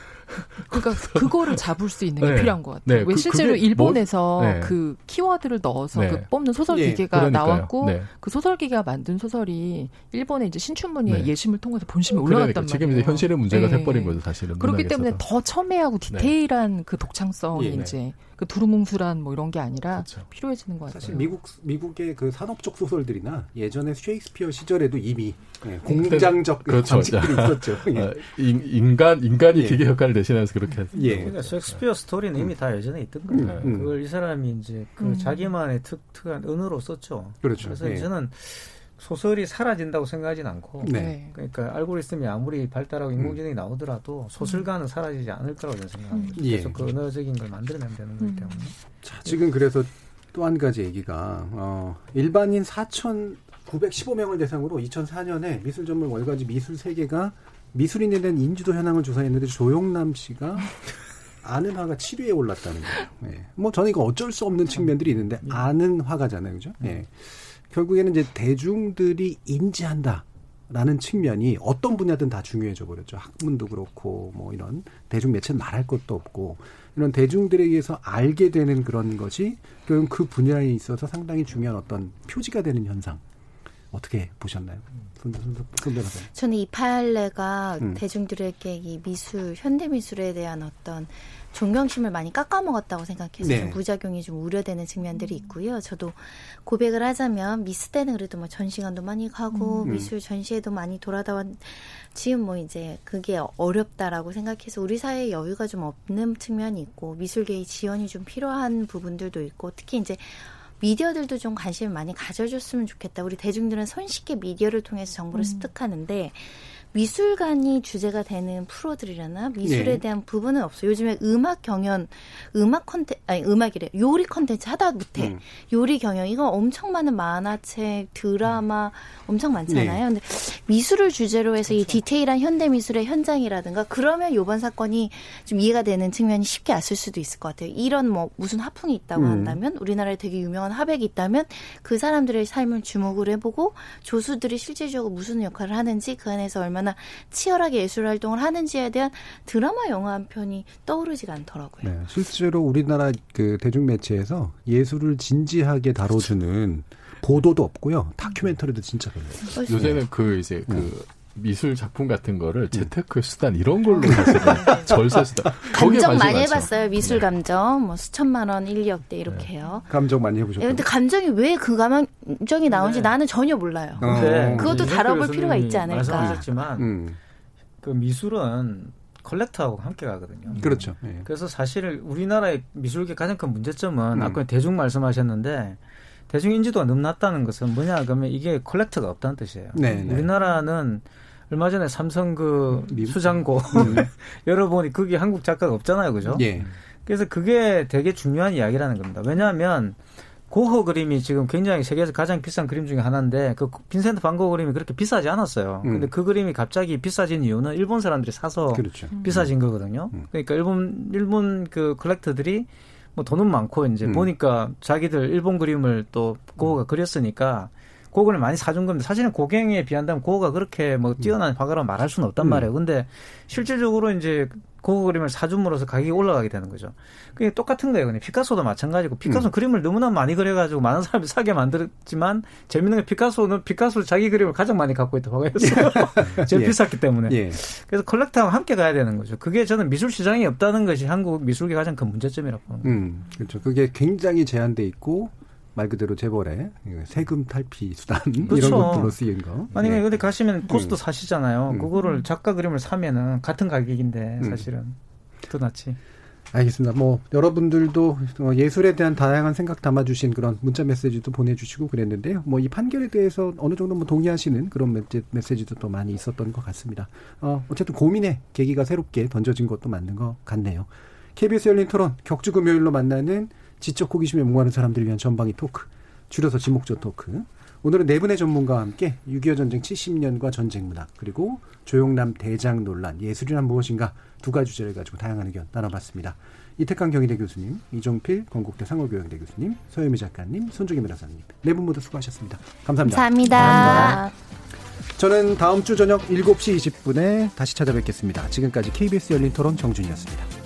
그러니까 그거를 잡을 수 있는 게 네. 필요한 것 같아요. 네, 왜 그- 실제로 그게 일본에서 뭐- 네. 그 키워드를 넣어서 네. 그 뽑는 소설 예, 기계가. 나왔고 네. 그 소설 기계가 만든 소설이 일본의 이제 신춘문예 네. 예심을 통해서 본심에 올라갔단 그러니까 지금 말이에요. 이제 현실의 문제가 네. 돼버린 거죠 사실은. 그렇기 문학에서도. 때문에 더 첨예하고 디테일한 그 독창성이 예, 네. 이제 그 두루뭉술한 뭐 이런 게 아니라 그렇죠. 필요해지는 것 같아요. 사실 미국 미국의 그 산업적 소설들이나 예전에 셰익스피어 시절에도 이미 예, 공장적 그렇죠. 방식들이 있었죠. 예. 어, 인, 인간 인간이 예. 기계 역할을 대신하면서 그렇게 했죠. 예. 그러니까 셰익스피어 스토리는 이미 다 예전에 있던 거예요. 음. 그걸 이 사람이 이제 그 음. 자기만의 특, 특한 은으로 썼죠. 그렇죠. 그래서 예. 저는 소설이 사라진다고 생각하진 않고 네. 그러니까 알고리즘이 아무리 발달하고 인공지능이 나오더라도 소설가는 사라지지 않을 거라고 저는 생각합니다. 예. 계속 그 언어적인 걸 만들어내면 되는 거기 음. 때문에. 자, 지금 그래서 또 한 가지 얘기가 어, 일반인 4,915명을 대상으로 2004년에 미술 전문 월가지 미술 세계가 미술인에 대한 인지도 현황을 조사했는데 조용남 씨가 아는 화가 7위에 올랐다는 거예요. 예. 뭐 저는 이거 어쩔 수 없는 측면들이 있는데 아는 화가잖아요, 그죠? 예. 결국에는 이제 대중들이 인지한다. 라는 측면이 어떤 분야든 다 중요해져 버렸죠. 학문도 그렇고 뭐 이런 대중 매체는 말할 것도 없고 이런 대중들에 의해서 알게 되는 그런 것이 결국 그 분야에 있어서 상당히 중요한 어떤 표지가 되는 현상. 어떻게 보셨나요? 손. 저는 이 판례가 음. 대중들에게 이 미술, 현대 미술에 대한 어떤 존경심을 많이 깎아먹었다고 생각해서 네. 좀 부작용이 좀 우려되는 측면들이 있고요. 저도 고백을 하자면 미스 때는 그래도 뭐 전시관도 많이 가고 음. 미술 전시회도 많이 돌아다 왔 지금 뭐 이제 그게 어렵다라고 생각해서 우리 사회에 여유가 좀 없는 측면이 있고 미술계의 지원이 좀 필요한 부분들도 있고 특히 이제 미디어들도 좀 관심을 많이 가져줬으면 좋겠다. 우리 대중들은 손쉽게 미디어를 통해서 정보를 습득하는데 미술관이 주제가 되는 프로들이라나 미술에 네. 대한 부분은 없어요. 요즘에 음악 경연, 음악 컨텐 아니 음악이래 요리 컨텐츠 하다 못해 음. 요리 경영 이거 엄청 많은 만화책, 드라마 엄청 많잖아요. 네. 근데 미술을 주제로 해서 이 디테일한 현대 미술의 현장이라든가 그러면 요번 사건이 좀 이해가 되는 측면이 쉽게 왔을 수도 있을 것 같아요. 이런 뭐 무슨 하풍이 있다고 음. 한다면 우리나라에 되게 유명한 화백이 있다면 그 사람들의 삶을 주목을 해보고 조수들이 실질적으로 무슨 역할을 하는지 그 안에서 얼마나 치열하게 예술 활동을 하는지에 대한 드라마 영화 한 편이 떠오르지가 않더라고요. 네, 실제로 우리나라 그 대중 매체에서 예술을 진지하게 다뤄주는 보도도 없고요. 다큐멘터리도 진짜 별로예요. 요새는 그 이제 그 음. 미술 작품 같은 거를 재테크 수단 이런 걸로 사실은 절세 수단 거기에 감정 많이 많죠. 해봤어요. 미술 감정 뭐 수천만 원 1, 2억대 이렇게요. 감정 많이 예, 해보셨죠? 근데 감정이 왜 그 감정이 나오는지 네. 나는 전혀 몰라요. 어. 근데 그것도 다뤄볼 필요가 있지 않을까. 말씀하셨지만 음, 그 미술은 컬렉터하고 함께 가거든요. 그렇죠. 예. 그래서 사실 우리나라의 미술계 가장 큰 문제점은 음. 아까 대중 말씀하셨는데 대중 인지도가 너무 낮다는 것은 뭐냐 그러면 이게 컬렉터가 없다는 뜻이에요. 네, 네. 우리나라는 얼마 전에 삼성 그 미- 수장고 열어보니 그게 한국 작가가 없잖아요, 그죠? 예. 그래서 그게 되게 중요한 이야기라는 겁니다. 왜냐하면 고흐 그림이 지금 굉장히 세계에서 가장 비싼 그림 중에 하나인데 그 빈센트 반고 그림이 그렇게 비싸지 않았어요. 음. 근데 그 그림이 갑자기 비싸진 이유는 일본 사람들이 사서 그렇죠. 비싸진 거거든요. 음. 그러니까 일본 일본 그 컬렉터들이 뭐 돈은 많고 이제 음. 보니까 자기들 일본 그림을 또 고흐가 그렸으니까 고흐를 많이 사준 건데 사실은 고갱에 비한다면 고흐가 그렇게 뭐 뛰어난 화가라고 말할 수는 없단 음. 말이에요. 근데 실질적으로 이제 고흐 그림을 사줌으로써 가격이 올라가게 되는 거죠. 그게 똑같은 거예요. 그냥 피카소도 마찬가지고 피카소는 음. 그림을 너무나 많이 그려가지고 많은 사람이 사게 만들었지만 재밌는 게 피카소는 피카소를 자기 그림을 가장 많이 갖고 있던 화가였어요. 제일 예. 비쌌기 때문에. 예. 그래서 컬렉터와 함께 가야 되는 거죠. 그게 저는 미술 시장이 없다는 것이 한국 미술계 가장 큰 문제점이라고 보는 거예요. 음, 그렇죠. 그게 굉장히 제한돼 있고 말 그대로 재벌의 세금 탈피 수단 그렇죠. 이런 것들로 쓰인 거. 아니 예. 근데 가시면 포스터 사시잖아요. 음. 그거를 작가 그림을 사면은 같은 가격인데 음. 사실은 더 낫지. 알겠습니다. 뭐 여러분들도 어, 예술에 대한 다양한 생각 담아주신 그런 문자 메시지도 보내주시고 그랬는데요. 뭐 이 판결에 대해서 어느 정도 뭐 동의하시는 그런 메시- 메시지도 또 많이 있었던 것 같습니다. 어, 어쨌든 고민의 계기가 새롭게 던져진 것도 맞는 것 같네요. KBS 열린 토론 격주 금요일로 만나는 지적 호기심에 목마른 사람들을 위한 전방위 토크, 줄여서 지목전 토크. 오늘은 네 분의 전문가와 함께 6.25 전쟁 70년과 전쟁 문학 그리고 조용남 대장 논란 예술이란 무엇인가 두 가지 주제를 가지고 다양한 의견 나눠봤습니다. 이태강 경희대 교수님, 이종필 건국대 상호교양대 교수님, 서유미 작가님, 손종희 변호사님 네 분 모두 수고하셨습니다. 감사합니다. 감사합니다. 저는 다음 주 저녁 7시 20분에 다시 찾아뵙겠습니다. 지금까지 KBS 열린 토론 정준이었습니다.